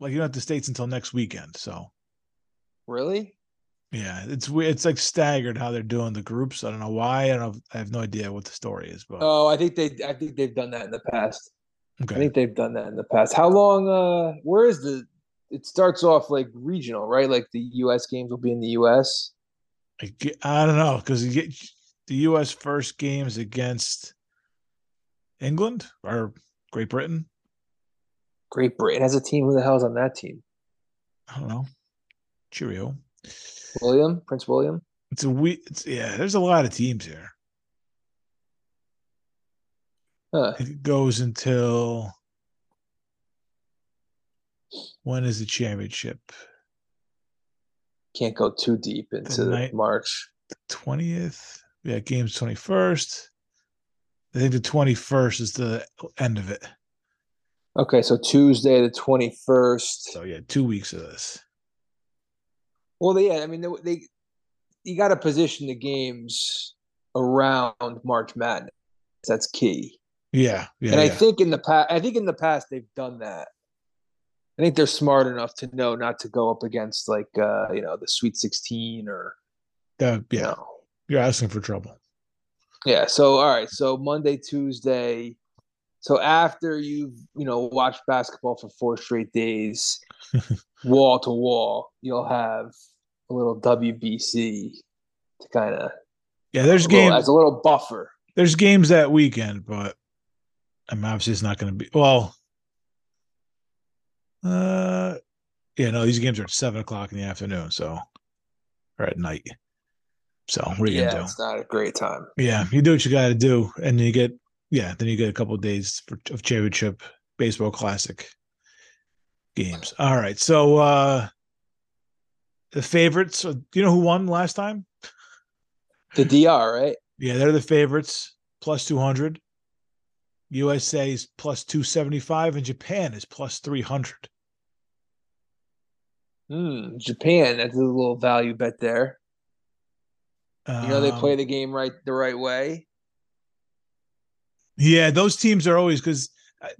like you don't have the states until next weekend. So Really? yeah, it's it's like staggered how they're doing the groups. I don't know why. I don't. I have no idea what the story is, but Oh, I think they. I think they've done that in the past. I think they've done that in the past. How long? Uh, where is the? It starts off like regional, right? Like the U.S. games will be in the U.S. I, ge- I don't know because you get the U.S. first games against England or Great Britain. Great Britain has a team. Who the hell's on that team? I don't know. Cheerio. William, Prince William. It's a we. It's yeah. There's a lot of teams here. Huh. It goes until when is the championship? Can't go too deep into night- March. Twentieth. Yeah, game's twenty first. I think the twenty first is the end of it. Okay, so Tuesday the twenty first. So yeah, two weeks of this. Well, yeah, I mean they, they you got to position the games around March Madness. That's key. Yeah, yeah. and I yeah. think in the past, I think in the past they've done that. I think they're smart enough to know not to go up against like uh, you know the Sweet Sixteen or you yeah, know. you're asking for trouble. Yeah. So all right. So Monday, Tuesday. So after you've you know watched basketball for four straight days, [LAUGHS] wall to wall, you'll have a little WBC to kind of Yeah, there's games. as a little buffer. There's games that weekend, but I mean, obviously it's not going to be. Well, uh, yeah, no, these games are at seven o'clock in the afternoon, so or at night. So what are you Yeah, gonna do? it's not a great time. Yeah, you do what you got to do, and you get yeah, then you get a couple of days for, of championship baseball classic games. All right, so uh the favorites. Do you know who won last time? The DR, right? Yeah, they're the favorites, plus 200. USA is plus 275, and Japan is plus 300. Hmm, Japan, that's a little value bet there. You know, they play Um, the game right the right way. Yeah, those teams are always because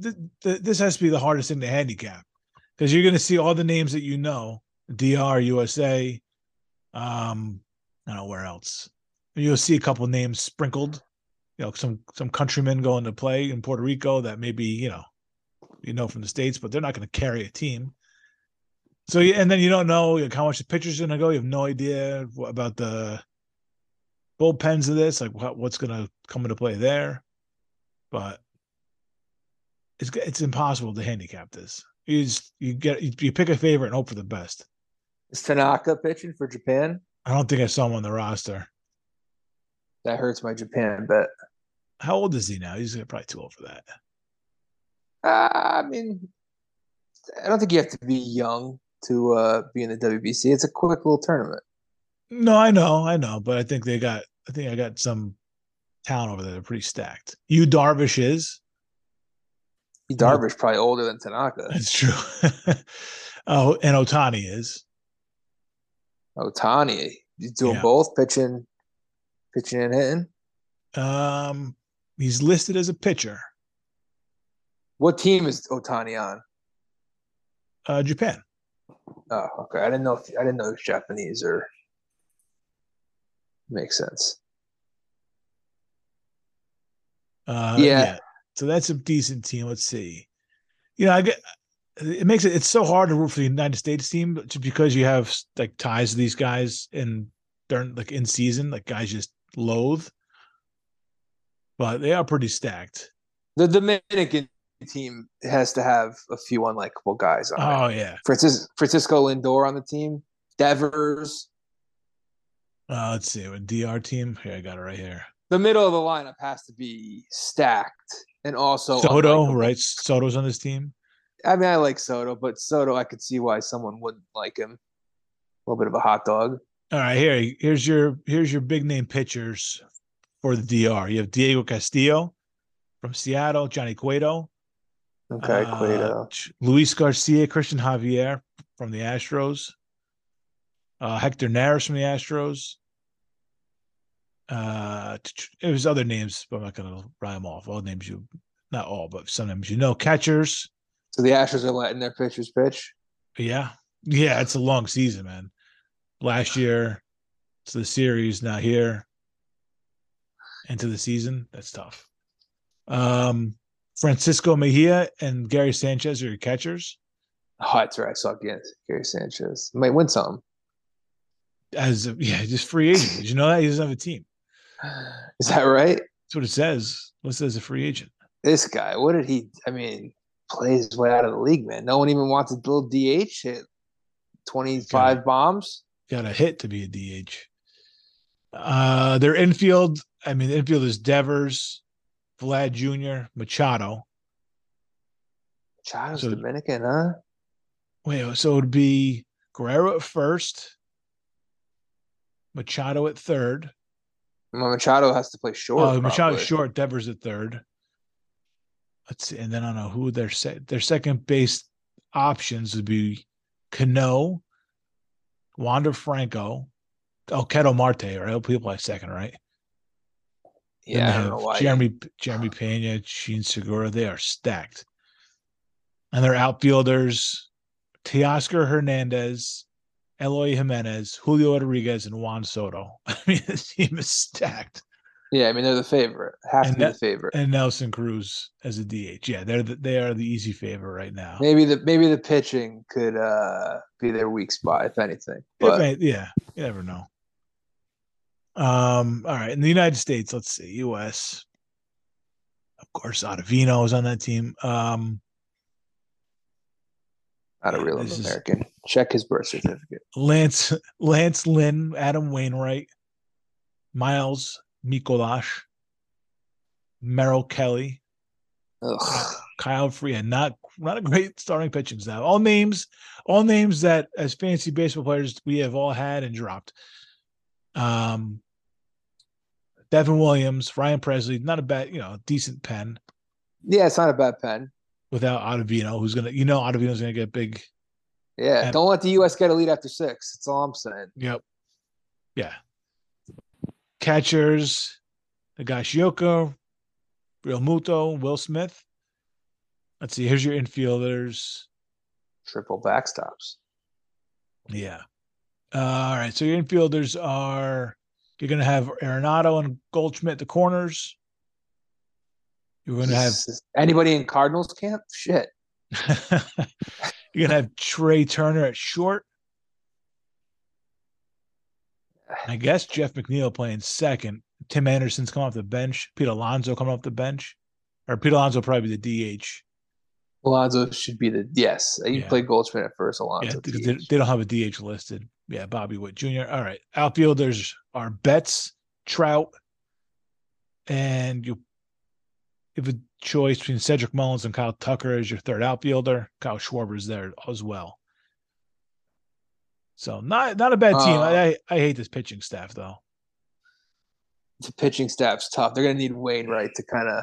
th- th- this has to be the hardest thing to handicap because you're going to see all the names that you know DR, USA. Um, I don't know where else. You'll see a couple names sprinkled. You know, some some countrymen going to play in Puerto Rico that maybe you know, you know from the states, but they're not going to carry a team. So and then you don't know like, how much the pitcher's going to go. You have no idea what, about the bullpens of this, like what, what's going to come into play there but it's it's impossible to handicap this. You just you get you, you pick a favorite and hope for the best. Is Tanaka pitching for Japan? I don't think I saw him on the roster. That hurts my Japan bet. How old is he now? He's probably too old for that. Uh, I mean, I don't think you have to be young to uh, be in the WBC. It's a quick little tournament. No, I know, I know, but I think they got. I think I got some talent over there. They're pretty stacked. You Darvish is. Darvish probably older than Tanaka. That's true. [LAUGHS] oh, and Ohtani is. Ohtani, he's doing Yeah. both pitching, pitching and hitting. Um, he's listed as a pitcher. What team is Ohtani on? Uh, Japan. Oh, okay. I didn't know if I didn't know it was Japanese or makes sense. Uh, Yeah. yeah. So that's a decent team. Let's see. You know, I get it makes it it's so hard to root for the United States team just because you have like ties to these guys in during like in season, like guys just loathe. But they are pretty stacked. The Dominican team has to have a few unlikable guys on it. Oh yeah. Francis, Francisco Lindor on the team. Devers. Uh, let's see. A DR team. Here, I got it right here. The middle of the lineup has to be stacked and also Soto, unlikable. right? Soto's on this team. I mean, I like Soto, but Soto, I could see why someone wouldn't like him. A little bit of a hot dog. All right, here, here's your here's your big name pitchers for the DR. You have Diego Castillo from Seattle, Johnny Cueto, Okay, uh, Cueto. Ch- Luis Garcia, Cristian Javier from the Astros, uh, Hector Neris from the Astros. Uh, it was other names, but I'm not going to rhyme off. All names you, not all, but some names you know. Catchers, So the Astros are letting their pitchers pitch. yeah, yeah. It's a long season, man. Last year, it's the series. Now here, into the season. That's tough. Um, Francisco Mejia and Gary Sanchez are your catchers. Oh, that's right. I saw against Gary Sanchez. Might win some. as a, yeah, just free agent. Did you know that he doesn't have a team? [SIGHS] Is that right? That's what it says. Listed says a free agent. This guy, what did he? I mean, play his way out of the league, man. No one even wants to build DH. Hit twenty five bombs. Got a hit to be a DH. Uh, their infield. I mean, the infield is Devers, Vlad Jr., Machado. Chado's So- Dominican, huh? Wait, so it would be Guerrero at first, Machado at third. Well, Machado has to play short. Oh, Machado probably. short, Devers at third. Let's see, and then I don't know who their se- their second base options would be Cano, Wander Franco, oh Ketel Marte, right? He'll play second, right? Yeah, they I don't know why. Jeremy Jeremy Pena, Jean Segura, they are stacked. And their outfielders, Teoscar Hernandez, Eloy Jimenez, Julio Rodriguez, and Juan Soto. [LAUGHS] I mean, this team is stacked. Yeah, I mean they're the favorite. Have And to be that- the favorite. And Nelson Cruz as a DH. Yeah, they're the, they are the easy favorite right now. Maybe the maybe the pitching could uh be their weak spot, if anything. But yeah, you never know. Um, all right. In the United States, let's see, US. Of course, Ottavino is on that team. Um, not a real this is- American. Check his birth certificate. Lance [LAUGHS] Lance Lynn, Adam Wainwright, Miles Mikolas, Merrill Kelly, Ugh. Kyle Freeland, not not a great starting pitching staff. All names, all names that as fancy baseball players we have all had and dropped. Um, Devin Williams, Ryan Pressly, not a bad, you know, decent pen Yeah, it's not a bad pen. without Ottavino, who's gonna, you know, Ottavino's gonna get big. Yeah, And- don't let the U.S. get a lead after six. That's all I'm saying. Yep. Yeah. Catchers, Higashioka, Real Muto, Will Smith. Let's see. Here's your infielders. Triple backstops. Yeah. Uh, all right. So your infielders are you're going to have Arenado and Goldschmidt the corners. You're going to have anybody in Cardinals camp? Shit. [LAUGHS] you're going to have Trea Turner at short. I guess Jeff McNeil playing second. Tim Anderson's coming off the bench. Pete Alonso coming off the bench, or Pete Alonso probably be the DH. Alonso should be the yes. You Yeah. play Goldschmidt at first. Yeah, Alonso. because they, they don't have a DH listed. Yeah, Bobby Witt Jr. All right, outfielders are Betts, Trout, and you have a choice between Cedric Mullins and Kyle Tucker as your third outfielder. Kyle Schwarber's there as well. So not not a bad team. Uh, I, I hate this pitching staff though. the pitching staff's tough. They're going to need Wainwright to kind of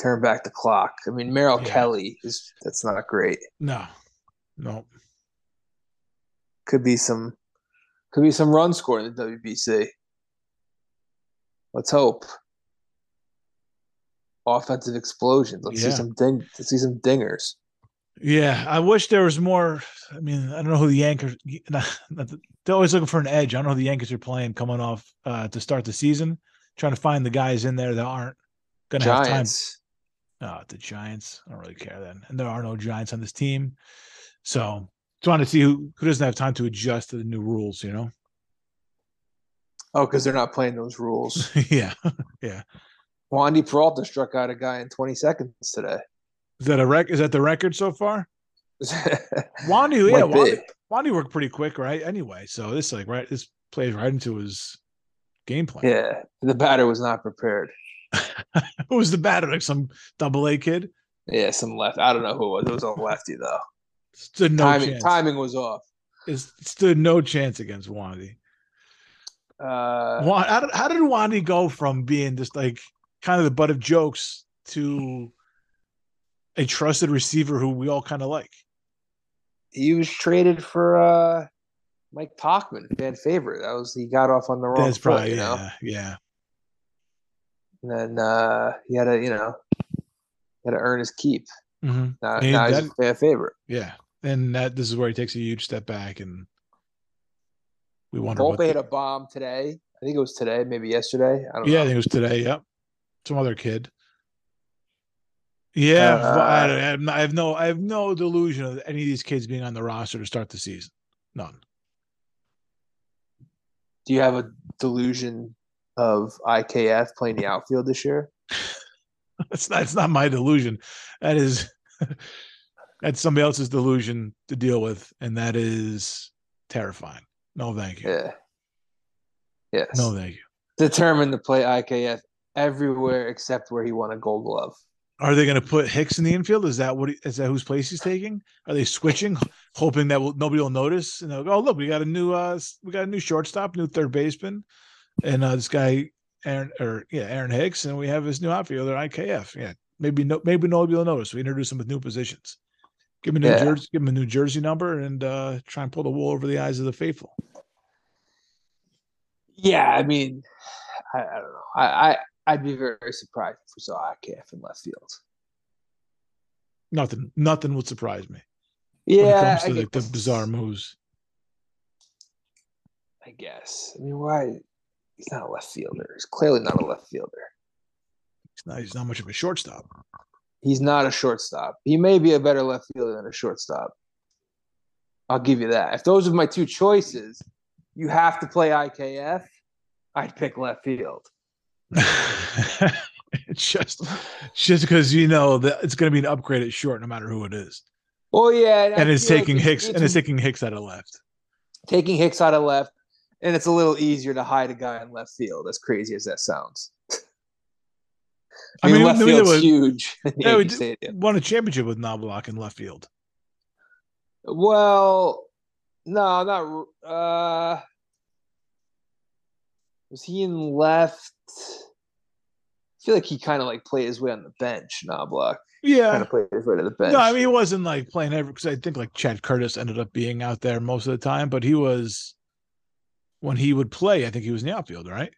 turn back the clock. I mean, Merrill Yeah. Kelly is that's not great. No, no. Could be some, could be some run scoring in the WBC. Let's hope. Offensive explosions. Let's see some ding. Let's see some dingers. Yeah, I wish there was more. I mean, I don't know who the Yankees. [LAUGHS] Not, not the- they're always looking for an edge. I don't know who the Yankees are playing coming off uh, to start the season. Trying to find the guys in there that aren't going to have time. Oh, the Giants. I don't really care then, and there are no Giants on this team. So, trying to see who who doesn't have time to adjust to the new rules. You know? Oh, because they're not playing those rules. [LAUGHS] yeah. [LAUGHS] Yeah. Wandy Peralta struck out a guy in 20 seconds today. Is that a rec? Is that the record so far? [LAUGHS] Wandy, yeah. Wandy, Wandy worked pretty quick, right? Anyway, so this like right, this plays right into his game plan. Yeah, the batter was not prepared. Who was the batter? Like some double A kid? Yeah, some left. I don't know who it was. It was a lefty though. Stood no timing, chance. timing was off. It stood no chance against Wandy. Uh, how did, how did Wandy go from being just like kind of the butt of jokes to a trusted receiver who we all kind of like? he was traded for uh, Mike Tauchman, fan favorite. That was he got off on the wrong That's foot, probably know. yeah, yeah. And then uh, he had to, you know, had to earn his keep. Hmm Now, now he's that- a fan favorite. Yeah. And that this is where he takes a huge step back and we wonder Volpe hit a bomb today. I think it was today, maybe yesterday. I don't know. Yeah, I think it was today. Yep. Some other kid. Yeah, Uh, I, I have no, I have no, I have no delusion of any of these kids being on the roster to start the season. None. Do you have a delusion of IKF playing the outfield this year? [LAUGHS] It's not. It's not my delusion. That is, [LAUGHS] that's somebody else's delusion to deal with, and that is terrifying. No, thank you. Yeah. Yes. No, thank you. Determined to play IKF everywhere except where he won a gold glove. Are they going to put Hicks in the infield? Is that what? He, is that whose place he's taking? Are they switching, hoping that will, nobody will notice? And they'll go, "Oh, look, we got a new, uh, we got a new shortstop, new third baseman, and uh, this guy, Aaron, or yeah, Aaron Hicks, and we have this new outfielder, IKF. Yeah, maybe no, maybe nobody will notice. We introduce them with new positions. Give him a new Yeah. jersey, give him a new jersey number, and uh, try and pull the wool over the eyes of the faithful. Yeah, I mean, I, I don't know. I, I I'd be very, surprised if we saw IKF in left field. Nothing, nothing would surprise me Yeah, when it comes to like the guess- bizarre moves. I guess. I mean, why? He's not a left fielder. He's clearly not a left fielder. He's not, he's not much of a shortstop. He's not a shortstop. He may be a better left fielder than a shortstop. I'll give you that. If those are my two choices, you have to play IKF. I'd pick left field. it's [LAUGHS] just just because you know that it's going to be an upgrade at short no matter who it is Well, yeah, and it's feel like taking hicks and it's it's taking hicks out of left taking Hicks out of left, and it's a little easier to hide a guy in left field. As crazy as that sounds. I mean, we left knew there field's was- huge. [LAUGHS] in Yeah, we Yankee Stadium. won a championship with Knoblauch in left field. Well, no, not. Uh, was he in left? I feel like he kind of like played his way on the bench. Knoblauch Yeah, kind of played his way to the bench. No, I mean he wasn't like playing every because I think like Chad Curtis ended up being out there most of the time, but he was when he would play, I think he was in the outfield, right?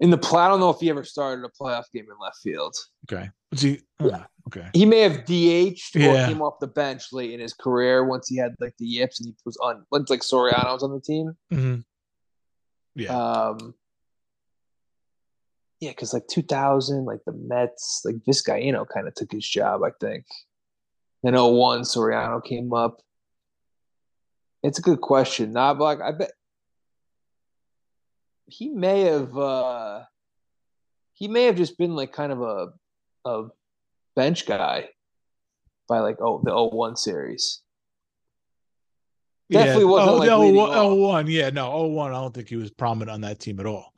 In the play, I don't know if he ever started a playoff game in left field. Okay. Was he oh, okay. He may have DH'd or Yeah. came off the bench late in his career once he had like the yips and he was on once like Soriano was on the team. Mhm. Yeah. Um, yeah, because like 2000, like the Mets, like Vizcaino kind of took his job, I think. Then 01, Soriano came up. It's a good question. Knoblauch, I bet he may have uh he may have just been like kind of a a bench guy by like oh the 01 series. Definitely wasn't, oh, like, leading 01, off. 01, yeah, no, 01, I don't think he was prominent on that team at all.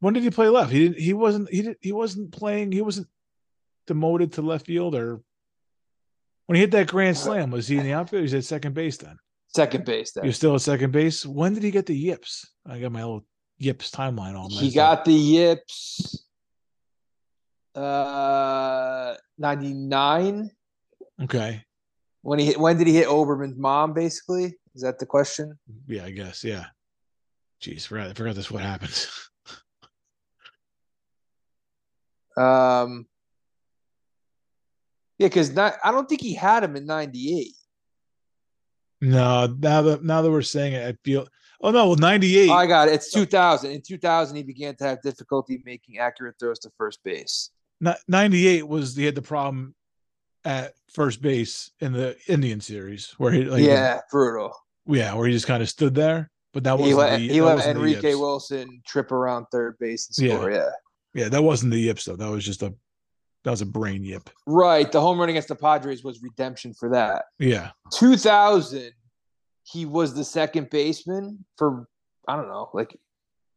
When did he play left? He didn't he wasn't he did he wasn't playing, he wasn't demoted to left field or when he hit that grand slam, was he in the outfield? He was at second base then. Second base then. He was still at second base. When did he get the yips? I got my little yips timeline all He got the yips uh 99 okay. when he hit when did he hit Olbermann's mom basically? Is that the question? Yeah, I guess. Yeah. Jeez, forgot, I forgot this what happened. [LAUGHS] Um Yeah, cuz I don't think he had him in 98. No, now that now that we're saying it, I feel oh no, well 98. Oh, I got it. It's 2000. In 2000 he began to have difficulty making accurate throws to first base. 98 was he had the problem at first base in the Indian series where he like yeah, brutal. yeah, where he just kind of stood there. But that wasn't let, the, he let Enrique. Wilson trip around third base and Yeah. yeah. Yeah, that wasn't the yips though. That was just a that was a brain yip. Right. The home run against the Padres was redemption for that. Yeah. 2000, he was the second baseman for, I don't know, like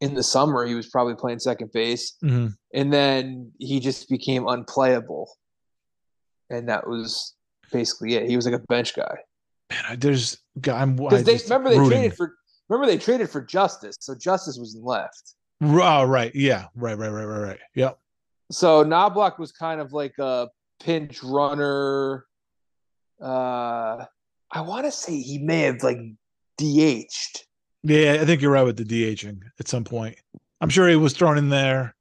in the summer, he was probably playing second base. Mhm. And then he just became unplayable. And that was basically it. He was like a bench guy. Man, I, there's I'm Because they remember they rooting. traded for remember they traded for Justice. So Justice was left. Oh, right. Yeah. Right, right, right, right, right. Yep. So Knoblauch was kind of like a pinch runner. Uh I want to say he may have like DH'd. Yeah, I think you're right with the DHing at some point. I'm sure he was thrown in there.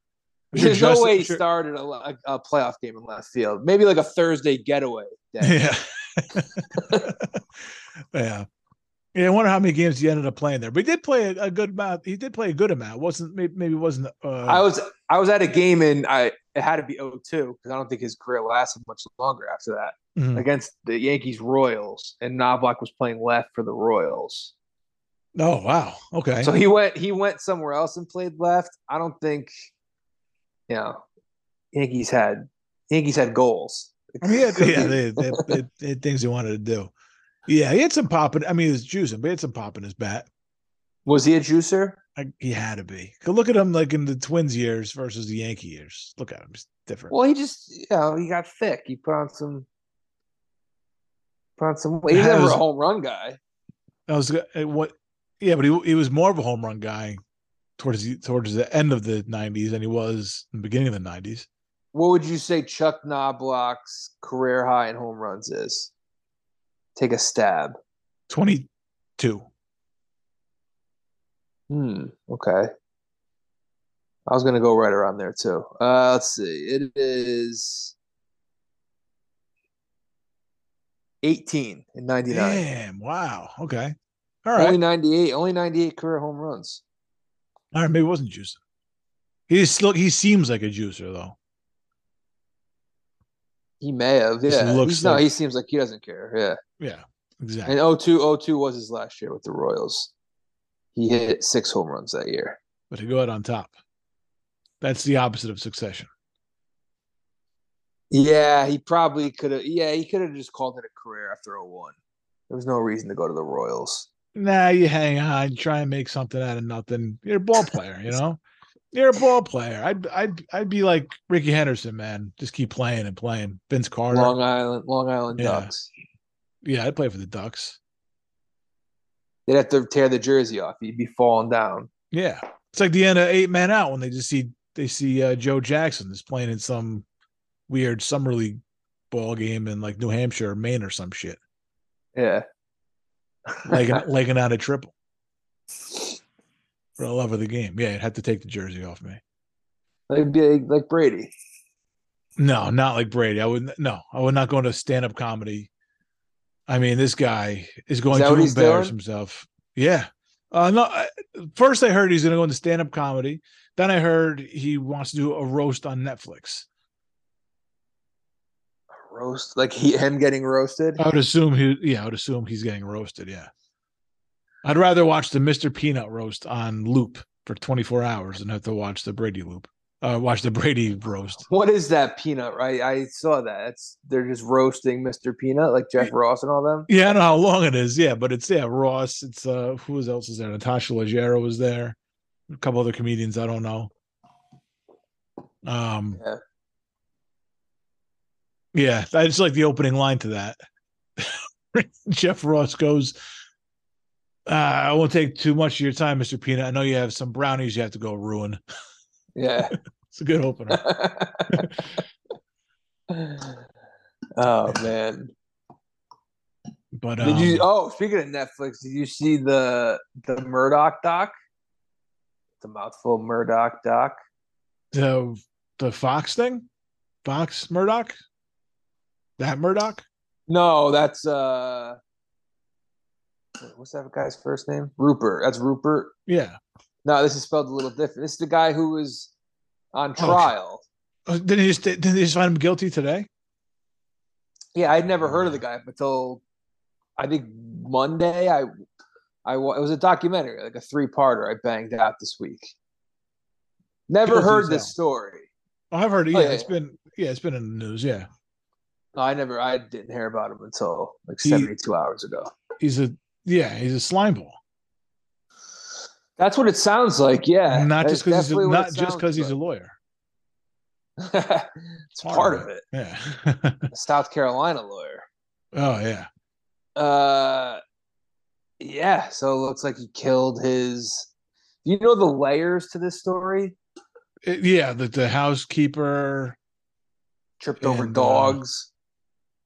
There's Justin- no way he sure- started a, a, a playoff game in left field. Maybe like a Thursday getaway. Day. [LAUGHS] Yeah. [LAUGHS] yeah. Yeah, I wonder how many games he ended up playing there. But he did play a, good amount. He did play a good amount. wasn't maybe, maybe wasn't uh I was I was at a game and I it had to be 0-2 because I don't think his career lasted much longer after that mhm. against the Yankees Royals and Knoblauch was playing left for the Royals. Oh wow. Okay. So he went he went somewhere else and played left. I don't think you know Yankees had Yankees had goals. I mean, yeah, yeah they, [LAUGHS] they, they, they had things he wanted to do. Yeah, he had some pop in I mean he was juicing, but he had some pop in his bat. was he a juicer? I, he had to be. Look at him like in the twins years versus the Yankee years. Look at him. He's different. Well, he just you know he got thick. He put on some put on some. He was never a home run guy. I was uh, what yeah, but he he was more of a home run guy towards the towards the end of the nineties than he was in the beginning of the nineties. What would you say Chuck Knoblauch's career high in home runs is? Take a stab. Twenty two. Hmm. Okay. I was gonna go right around there too. Uh, let's see. It is eighteen in ninety nine. Damn. Wow. Okay. All Only ninety eight. Only ninety eight career home runs. All right. Maybe it wasn't juicing. He still he seems like a juicer though. He may have. Yeah. looks He's, no, he seems like he doesn't care. Yeah. Yeah. Exactly. And 02, 02 was his last year with the Royals. He hit six home runs that year. but to go out on top. That's the opposite of succession. Yeah, he probably could have. Yeah, he could have just called it a career after 01. There was no reason to go to the Royals. Nah, you hang on, try and make something out of nothing. You're a ball player, you [LAUGHS] know. You're a ball player. I'd I'd I'd be like Rickey Henderson, man. Just keep playing and playing. Vince Carter. Long Island, Long Island Yeah. Ducks. Yeah, I'd play for the Ducks. They'd have to tear the jersey off. You'd be falling down. Yeah, it's like the end of Eight Men Out when they just see they see uh, Joe Jackson is playing in some weird summer league ball game in like New Hampshire or Maine or some shit, Yeah. legging legging [LAUGHS] out a triple for the love of the game. Yeah, you'd have to take the jersey off me. like be like, Brady. No, not like Brady. I would no, I would not go into stand up comedy. I mean, this guy is going that to embarrass doing? himself. Yeah. Uh, no, I, first I heard he's going to go into stand up comedy. Then I heard he wants to do a roast on Netflix. Roast like he him getting roasted. I would assume he, yeah, I would assume he's getting roasted. Yeah. I'd rather watch the Mr. Peanut roast on loop for 24 hours than have to watch the Brady loop. Uh, watch the Brady roast. What is that peanut? Right, I saw that. It's they're just roasting Mr. Peanut, like Jeff Ross and all them. Yeah, I don't know how long it is. Yeah, but it's yeah, Ross. It's uh who else is there? Natasha Leggero was there. A couple other comedians I don't know. Um Yeah. Yeah, I just like the opening line to that. [LAUGHS] Jeff Ross goes, uh, I won't take too much of your time, Mr. Peanut. I know you have some brownies you have to go ruin. [LAUGHS] Yeah. It's a good opener. [LAUGHS] oh man. But Did you um, oh speaking of Netflix, did you see the the Murdaugh doc? The mouthful Murdaugh doc. the the Fox thing? Fox Murdoch? That Murdoch? No, that's uh what's that guy's first name? Rupert. That's Rupert. Yeah. No, this is spelled a little different. This is the guy who was on oh, trial. Oh, Didn't he just didn't they just find him guilty today? Yeah, I'd never heard of the guy until I think Monday. I, I it was a documentary, like a three-parter. I banged out this week. Never Guilty heard this story. Oh, I've heard. Oh, yeah, Oh, yeah, it's yeah. been yeah, it's been in the news. Yeah, No, I never. I didn't hear about him until like He- seventy-two hours ago. he's a yeah, he's a slime ball. That's what it sounds like. Yeah, not just because he's a, not just because he's a lawyer. [LAUGHS] it's part of it. Yeah. [LAUGHS] A South Carolina lawyer. oh yeah. Uh, yeah. So it looks like he killed his. You know the layers to this story. It- yeah, the the housekeeper. Tripped over And, uh, dogs.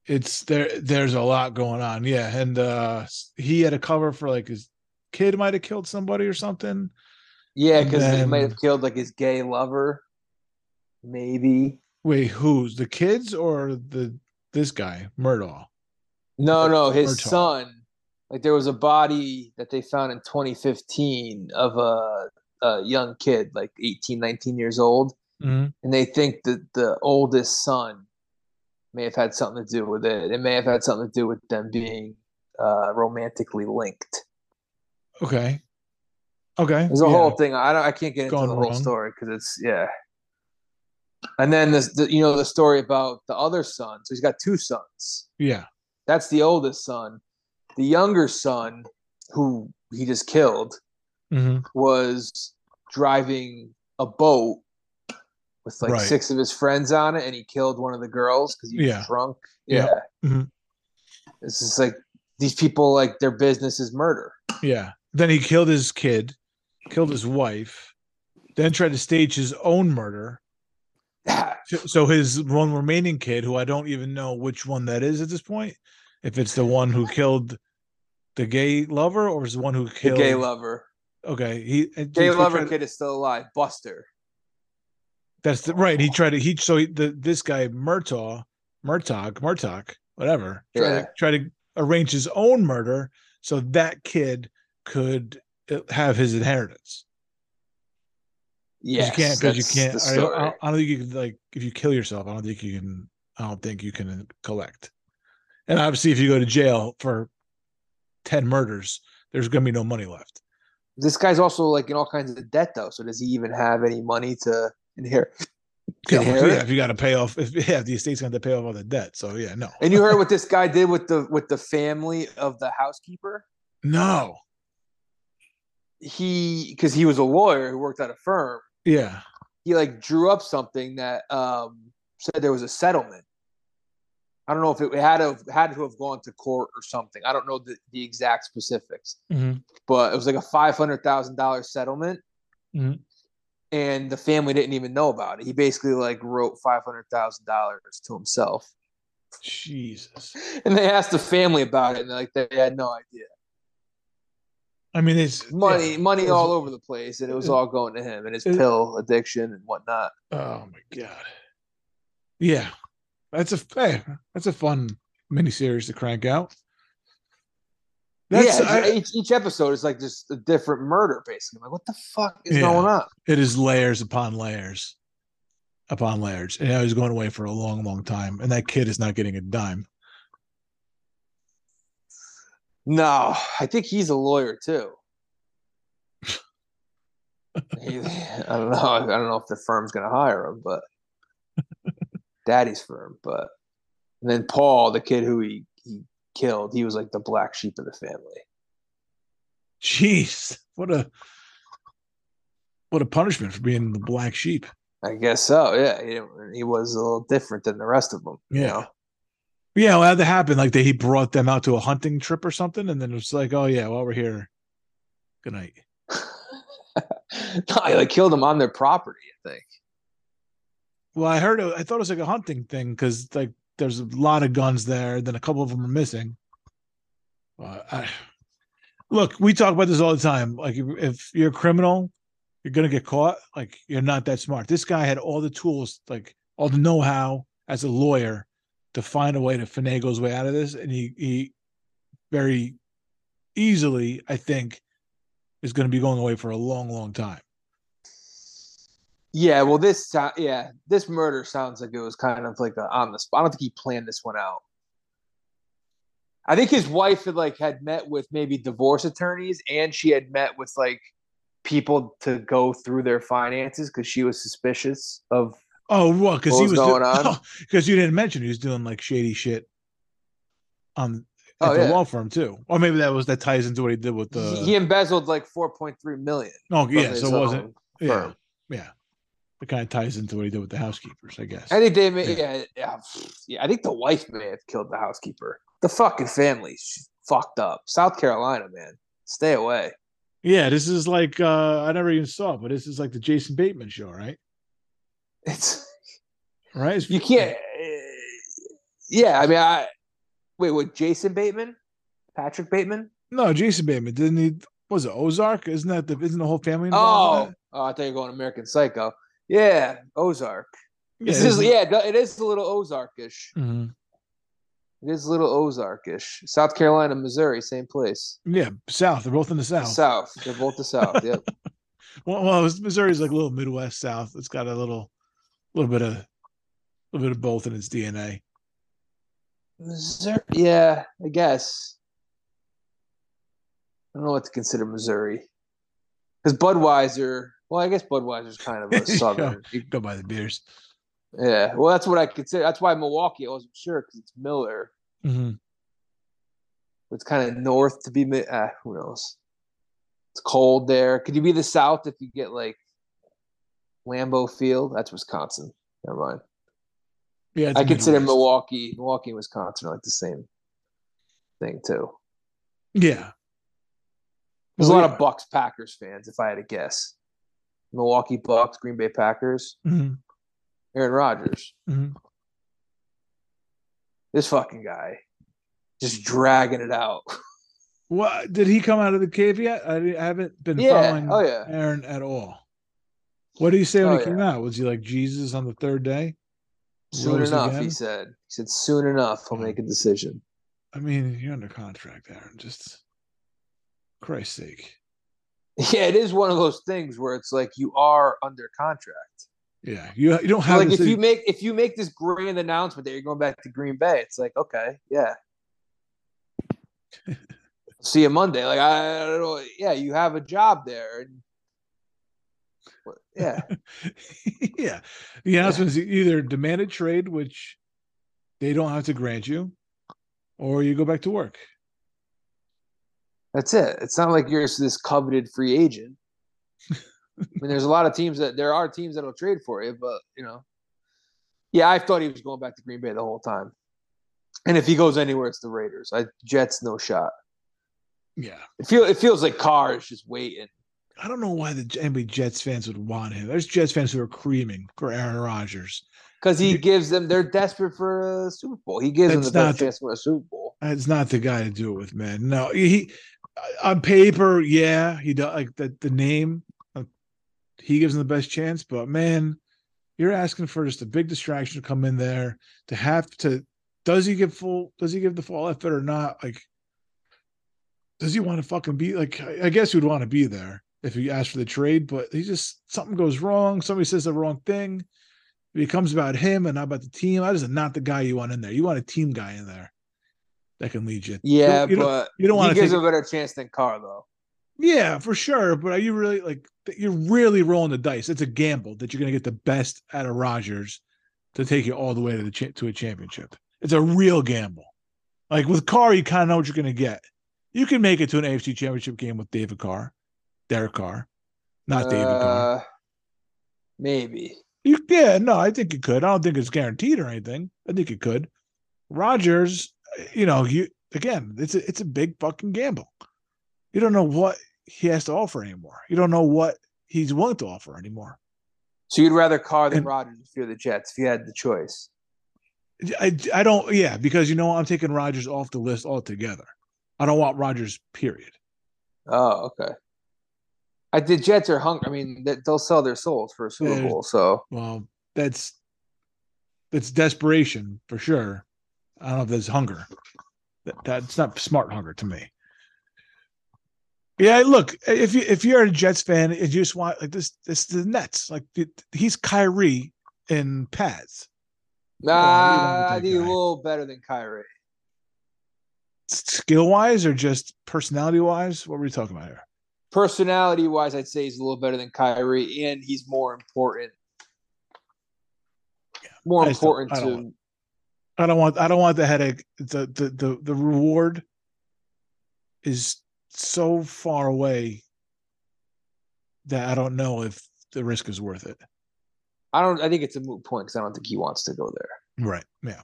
It's there. There's a lot going on. Yeah, and uh he had a cover for like his kid might have killed somebody or something. yeah, because he might have killed like his gay lover. Maybe. Wait, who's the kids or the this guy Murdaugh? No, no, his son. Like there was a body that they found in 2015 of a, a young kid, like 18, 19 years old. Mhm. And they think that the oldest son may have had something to do with it. It may have had something to do with them being uh, romantically linked. Okay. Okay. There's a yeah. whole thing. I don't. I can't get into the whole wrong. story because it's yeah. And then this, the, you know, the story about the other son. So he's got two sons. Yeah. That's the oldest son. The younger son, who he just killed, hmm was driving a boat with like Right. six of his friends on it, and he killed one of the girls because he was Yeah. drunk. Yeah. Yeah, Mhm. it's just like these people, like their business is murder. Yeah. Then he killed his kid, killed his wife, then tried to stage his own murder. So- his one remaining kid, who I don't even know which one that is at this point, if it's the one who killed the gay lover or is the one who killed the gay lover, Okay, he gay lover kid is still alive. Buster. That's the, right. He tried to he so he, the this guy Murtaugh, Murtaugh, Murtaugh, whatever, tried Yeah. to try to arrange his own murder so that kid could uh, have his inheritance. Yes, you can't because you can't. I don't, I I don't think you can like if you kill yourself. I don't think you can. I don't think you can collect. And obviously, if you go to jail for ten murders, there's going to be no money left. This guy's also like in all kinds of debt though. So does he even have any money to inherit? Yeah, well, yeah, if you got to pay off, if yeah, the estate's going to pay off all the debt. So yeah, no, And you heard what [LAUGHS] this guy did with the with the family of the housekeeper? no. he because he was a lawyer who worked at a firm. Yeah. He like drew up something that um, said there was a settlement. I don't know if it had to have, had to have gone to court or something. I don't know the, the exact specifics, Mhm. but it was like a five hundred thousand dollars settlement, Mhm. And the family didn't even know about it. He basically like wrote five hundred thousand dollars to himself, Jesus. [LAUGHS] and they asked the family about it, and like they had no idea. I mean, it's Money, yeah. money It's- all over the place, and it was it- all going to him and his it- pill addiction and whatnot. Oh my god. Yeah. That's a hey, that's a fun miniseries to crank out. That's yeah, I- each, each episode is like just a different murder, basically. I'm like, what the fuck is Yeah. going on? it is layers upon layers upon layers. And I was going away for a long, long time. And that kid is not getting a dime. No, I think he's a lawyer too. [LAUGHS] He- I don't know. I don't know if the firm's going to hire him, but [LAUGHS] daddy's firm. But and then Paul, the kid who he, he killed, he was like the black sheep of the family. Jeez. What a what a punishment for being the black sheep. I guess so. Yeah, he, he was a little different than the rest of them. you Yeah. know? Yeah, well, that happened. Like they, he brought them out to a hunting trip or something, and then it was like, oh yeah, while we're here, good night. [LAUGHS] no, he like killed him on their property. I think. Well, I heard, it- I thought it was like a hunting thing because like there's a lot of guns there. Then a couple of them are missing. Uh, I, look, we talk about this all the time. Like if, if you're a criminal, you're gonna get caught. Like you're not that smart. This guy had all the tools, like all the know-how as a lawyer to find a way to finagle his way out of this, and he he very easily, I think, is going to be going away for a long, long time. Yeah, well, this sou- yeah, this murder sounds like it was kind of like a, on the spot. I don't think he planned this one out. I think his wife had like had met with maybe divorce attorneys, and she had met with like people to go through their finances because she was suspicious of. Oh, well, because he was going on? [LAUGHS] Because you didn't mention he was doing like shady shit on at Oh, the yeah. law firm too, or maybe that was that ties into what he did with the. he, embezzled like four point three million. oh, yeah, so it wasn't. own Yeah, yeah. It kind of ties into what he did with the housekeepers, I guess. I think they may, Yeah. yeah. yeah. I think the wife may have killed the housekeeper. The fucking family, fucked up. South Carolina, man, stay away. yeah, this is like uh I never even saw, it, but this is like the Jason Bateman show, right? It's [LAUGHS] Right? It's- you can't. Yeah, I mean, I wait. What? Jason Bateman, Patrick Bateman? No, Jason Bateman didn't he? Was it Ozark? Isn't that the? Isn't the whole family involved? Oh, oh, I thought you were going American Psycho. Yeah, Ozark. that? This is yeah, it is a little Ozarkish. Mhm. It is a little Ozarkish. South Carolina, Missouri, same place. Yeah, South. They're both in the South. South. They're both the South. Yep. [LAUGHS] Well, well, Missouri's like a little Midwest South. It's got a little, little bit of, a little bit of both in its DNA. Missouri. Yeah, I guess. I don't know what to consider Missouri. Because Budweiser, well, I guess Budweiser's kind of a [LAUGHS] southern. you- Go buy the beers. yeah, well, that's what I consider. That's why Milwaukee, I wasn't sure because it's Miller. hmm It's kind of north to be. Uh, who knows? It's cold there. Could you be the South if you get like Lambeau Field? That's Wisconsin. Never mind. Yeah, I consider Midwest. Milwaukee, Milwaukee, and Wisconsin are like the same thing too. Yeah, There's Well, a lot yeah. of Bucks Packers fans, if I had to guess. Milwaukee Bucks, Green Bay Packers, Mhm, Aaron Rodgers. mhm. This fucking guy, just dragging it out. What did he come out of the cave yet? I, I haven't been Yeah. following Oh yeah. Aaron at all. What did he say when Oh, he came out? Was he like Jesus on the third day? Soon Rose enough, again? he said. He said soon enough I'll make a decision. I mean, you're under contract, Aaron. Just Christ's sake. [LAUGHS] Yeah, it is one of those things where it's like you are under contract. Yeah, you you don't have like this- if you make if you make this grand announcement that you're going back to Green Bay, it's like okay, yeah. [LAUGHS] See you Monday. Like I, I don't know. Yeah, you have a job there, and yeah, [LAUGHS] yeah. The announcement is either demanded trade, which they don't have to grant you, or you go back to work. That's it. It's not like you're this coveted free agent. I mean, there's a lot of teams that there are teams that'll trade for you, but you know, yeah, I thought he was going back to Green Bay the whole time. And if he goes anywhere, it's the Raiders. I Jets no shot. Yeah, It feel it feels like Carr is just waiting. I don't know why the anybody Jets fans would want him. There's Jets fans who are creaming for Aaron Rodgers. Because he gives them, they're desperate for a Super Bowl. He gives them the best the- chance for a Super Bowl. It's not the guy to do it with, man. No, he on paper, yeah, he does like the the name. He gives him the best chance, but man, you're asking for just a big distraction to come in there to have to. Does he give full? Does he give the full effort or not? Like, does he want to fucking be like? I I guess he would want to be there if he asked for the trade, but he just something goes wrong. Somebody says the wrong thing. It becomes about him and not about the team. That is not the guy you want in there. You want a team guy in there that can lead you. You Yeah, don't- you don't- but you don't he wanna gives take- a better chance than Carr, though. Yeah, for sure. But are you really like you're really rolling the dice? It's a gamble that you're going to get the best out of Rodgers to take you all the way to the cha- to a championship. It's a real gamble. Like with Carr, you kind of know what you're going to get. You can make it to an AFC Championship game with David Carr, Derek Carr, not David Carr. Uh, Maybe. You, yeah, no, I think you could. I don't think it's guaranteed or anything. I think you could. Rodgers, you know, you again, it's a it's a big fucking gamble. You don't know what he has to offer anymore. You don't know what he's willing to offer anymore. So you'd rather Carr than And- Rodgers if you're the Jets, if you had the choice. I I don't yeah, because you know I'm taking Rodgers off the list altogether. I don't want Rodgers, period. Oh, okay. I the Jets are hungry. I mean, they- they'll sell their souls for a Super. Bowl. So Well, that's that's desperation for sure. I don't know if that's hunger. That, that's not smart hunger to me. Yeah, look, if you if you're a Jets fan you just want like this, this the Nets, like he's Kyrie in pads, nah, you want with I think a little better than Kyrie. skill wise or just personality wise. What were we talking about here? Personality wise, I'd say he's a little better than Kyrie, and he's more important. More I important to I don't want I don't want the headache. The the the the reward is so far away that I don't know if the risk is worth it. I don't. I think it's a moot point because I don't think he wants to go there. Right. Yeah.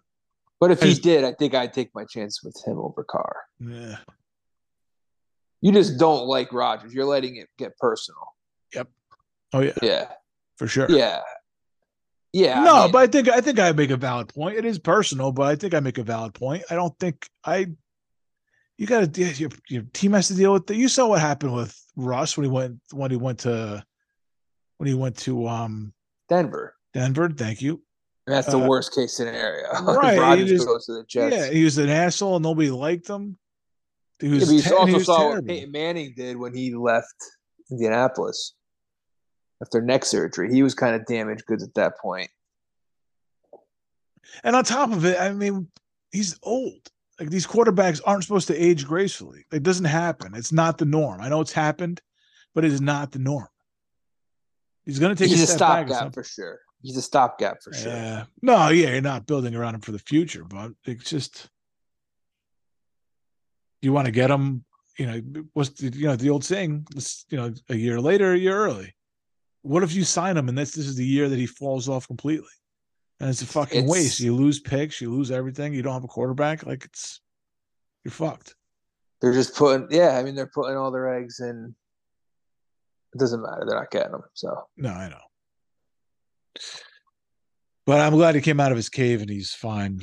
But if he did, I think I'd take my chance with him over Carr. Yeah. You just don't like Rodgers. You're letting it get personal. Yep. Oh yeah, Yeah, for sure. yeah, yeah. I no, mean, but I think I think I make a valid point. It is personal, but I think I make a valid point. I don't think I. You got to your your team has to deal with. The, you saw what happened with Russ when he went when he went to when he went to um Denver. Denver. Thank you. That's the Uh, worst case scenario. [LAUGHS] right, he just- goes to the Jets. Yeah, he was an asshole. and Nobody liked him. He Yeah, was, te- and also he was saw what. Peyton Manning did when he left Indianapolis after neck surgery. He was kind of damaged goods at that point. And on top of it, I mean, he's old. Like these quarterbacks aren't supposed to age gracefully. It doesn't happen. It's not the norm. I know it's happened, but it is not the norm. He's going to take He's a a step back. at stopgap for sure. He's a stopgap for sure. Yeah. No, yeah, you're not building around him for the future, but it's just you want to get him. You know, what's the, you know the old saying? You know, a year later, a year early. What if you sign him and this this is the year that he falls off completely, and it's a fucking It's- waste. You lose picks, you lose everything. You don't have a quarterback. Like it's you're fucked. They're just putting, yeah, I mean, they're putting all their eggs in. It doesn't matter. They're not getting them. So, No, I know. But I'm glad he came out of his cave and he's fine.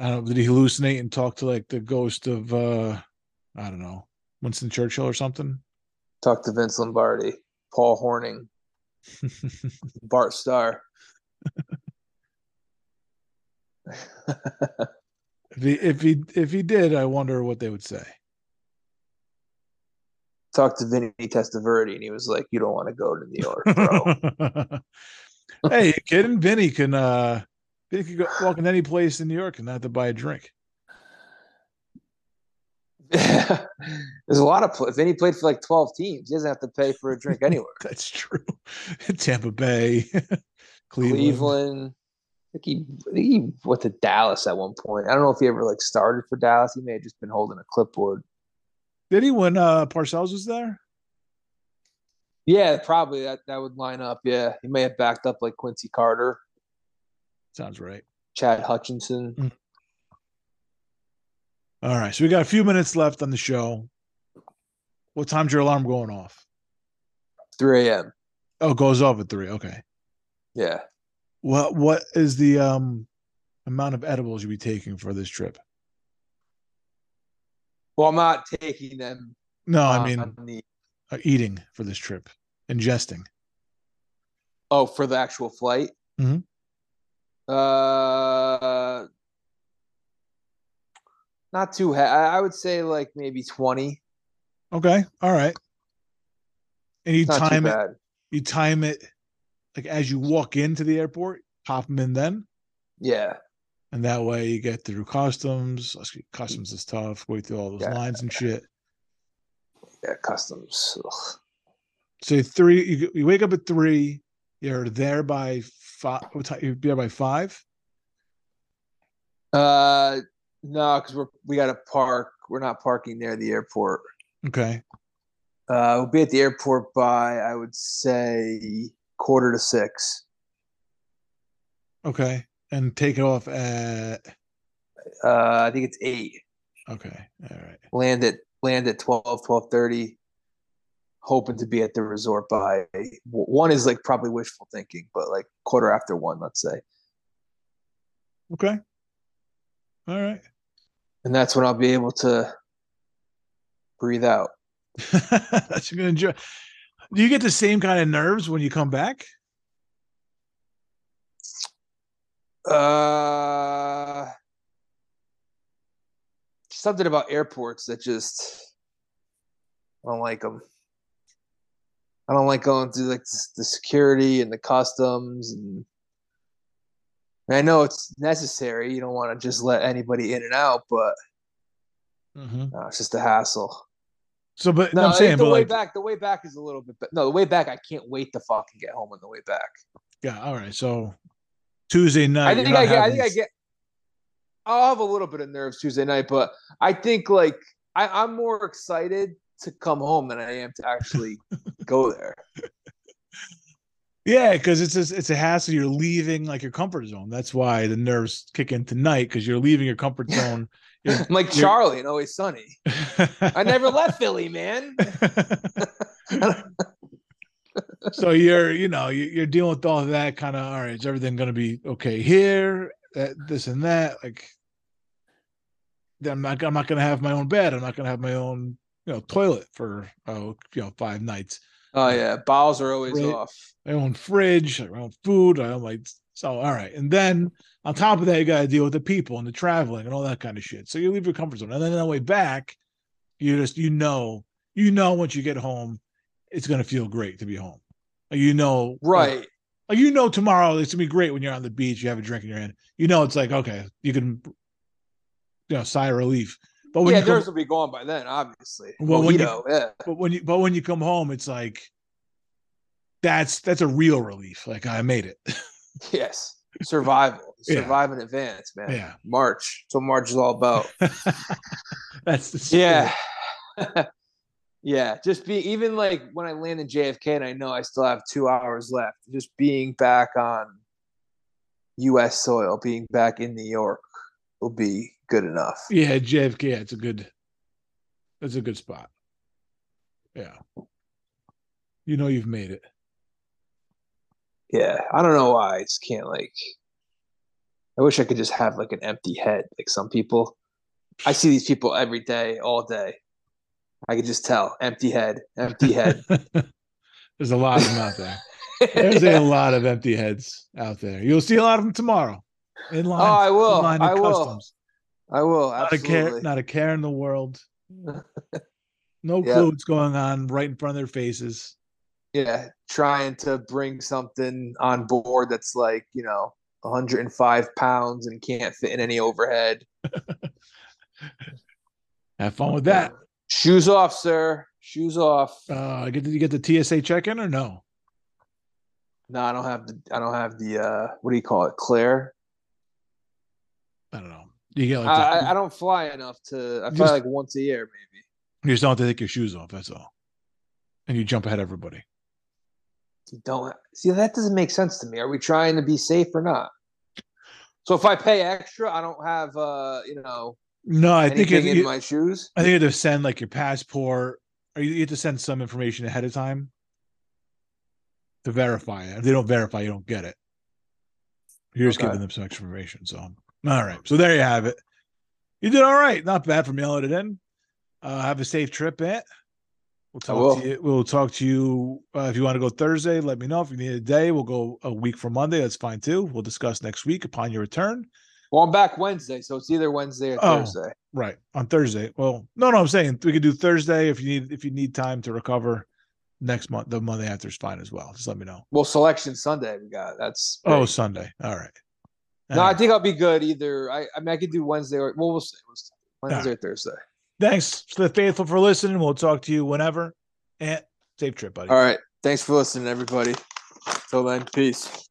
I don't did he hallucinate and talk to like the ghost of uh I don't know, Winston Churchill or something? talk to Vince Lombardi, Paul Hornung, [LAUGHS] Bart Starr. if he if he if he did, I wonder what they would say. talk to Vinny Testaverde, and he was like, "You don't want to go to New York, bro." [LAUGHS] hey, you kidding? Vinny can uh Vinny can go walk in any place in New York and not have to buy a drink. [LAUGHS] There's a lot of if any played for like 12 teams. He doesn't have to pay for a drink anywhere. [LAUGHS] That's true. [LAUGHS] Tampa Bay, Cleveland. Cleveland. I think, he, I think he went to Dallas at one point. I don't know if he ever like started for Dallas. He may have just been holding a clipboard. Did he when uh Parcells was there? Yeah, probably that that would line up. Yeah, he may have backed up like Quincy Carter, Sounds right. Chad Hutchinson. All right. So we got a few minutes left on the show. What time's your alarm going off? 3 a.m. Oh, it goes off at three. Okay. Yeah. What what is the um amount of edibles you'll be taking for this trip? Well, I'm not taking them. No, I mean the, uh, eating for this trip, ingesting. oh, for the actual flight. Mhm. Uh, not too. Ha- I would say like maybe 20. Okay. All right. And you Not time it. bad. You time it like as you walk into the airport, pop them in then, Yeah. and that way you get through customs. Customs is tough. Wait through all those Yeah. lines and shit. Yeah. Customs. Ugh. So three, you, you wake up at three. You're there by five. What time? You'd be there by five. Uh, no, because we're we got to park. We're not parking near the airport. Okay. Uh, we'll be at the airport by I would say quarter to six. Okay. And take it off at. Uh, I think it's eight. Okay. All right. Land at land at 12, 12.30. Hoping to be at the resort by one is like probably wishful thinking, but like quarter after one, let's say, Okay. All right. And that's when I'll be able to breathe out. [LAUGHS] That's gonna enjoy. Do you get the same kind of nerves when you come back? Uh, something about airports that just I don't like them. I don't like going through like the security and the customs and. And I know it's necessary. You don't want to just let anybody in and out, but Mm-hmm. no, it's just a hassle. So, but No, I'm saying, the but way like, back, the way back is a little bit. But no, the way back, I can't wait to fucking get home on the way back. yeah. All right. So Tuesday night. I think I get. I think I get. I'll have a little bit of nerves Tuesday night, but I think like I, I'm more excited to come home than I am to actually [LAUGHS] go there. Yeah, because it's a, it's a hassle. You're leaving like your comfort zone. That's why the nerves kick in tonight because you're leaving your comfort zone. You're- I'm [LAUGHS] like you're- Charlie and Always Sunny. I never left Philly, man. [LAUGHS] so you're you know you- you're dealing with all that kind of all right is everything going to be okay here that, this and that like then i'm not i'm not going to have my own bed i'm not going to have my own you know toilet for oh you know five nights Oh yeah, bowels are always Right. off. my own fridge my own food i own like so all right and then on top of that you got to deal with the people and the traveling and all that kind of shit so you leave your comfort zone and then on the way back you just you know you know once you get home it's going to feel great to be home you know like, Right. like you know tomorrow it's gonna be great when you're on the beach, you have a drink in your hand. You know it's like okay, you can you know sigh of relief. But when yeah, you come, theirs will be gone by then, obviously. Well, when you- yeah. but when you but when you come home, it's like that's that's a real relief. Like I made it. [LAUGHS] Yes. Survival. [LAUGHS] Yeah. Survive in advance, man. yeah. March. So March is all about. [LAUGHS] that's the spirit. Yeah. yeah. Just be even like when I land in JFK and I know I still have two hours left, just being back on US soil, being back in New York will be good enough. Yeah, JFK, yeah, it's a good that's a good spot. Yeah. You know you've made it. Yeah. I don't know why. I just can't like I wish I could just have like an empty head, like some people. I see these people every day, all day. I could just tell. Empty head, empty head. [LAUGHS] There's a lot of them out there. There's a [LAUGHS] lot of empty heads out there. You'll see a lot of them tomorrow. In oh, line. Oh, I will. I will. customs. I will. Not a care, Absolutely. not a care in the world. [LAUGHS] No Yep. clue what's going on right in front of their faces. yeah, trying to bring something on board that's like, you know, 105 pounds and can't fit in any overhead. [LAUGHS] Have fun with that. Shoes off, sir. Shoes off. Uh, did you get the TSA check in or no? No, I don't have the I don't have the uh what do you call it? Clear. I don't know. You get like I, I, I don't fly enough to I fly Just- like once a year maybe. You just don't have to take your shoes off. That's all. And you jump ahead of everybody. You don't see that doesn't make sense to me. Are we trying to be safe or not? So if I pay extra, I don't have uh, you know, No, I think anything in you- my shoes. I think you have to send like your passport, or you you have to send some information ahead of time to verify it. If they don't verify, you don't get it. You're just Okay. giving them some extra information. So, all right. So there you have it. You did all right. Not bad for mailing it in. Uh, have a safe trip, Ant. We'll talk to you. We'll talk to you uh, if you want to go Thursday. Let me know if you need a day. We'll go a week from Monday. That's fine too. We'll discuss next week upon your return. Well, I'm back Wednesday, so it's either Wednesday or Oh. Thursday. Right on Thursday. Well, no, no, I'm saying we could do Thursday if you need if you need time to recover. Next month, the Monday after is fine as well. Just let me know. Well, selection Sunday we got. That's Oh. Sunday. All right. No, I uh, think I'll be good either. I, I mean, I could do Wednesday or well, we'll see. Wednesday or Thursday. Thanks to the faithful for listening. We'll talk to you whenever. And safe trip, buddy. All right. Thanks for listening, everybody. Till then, peace.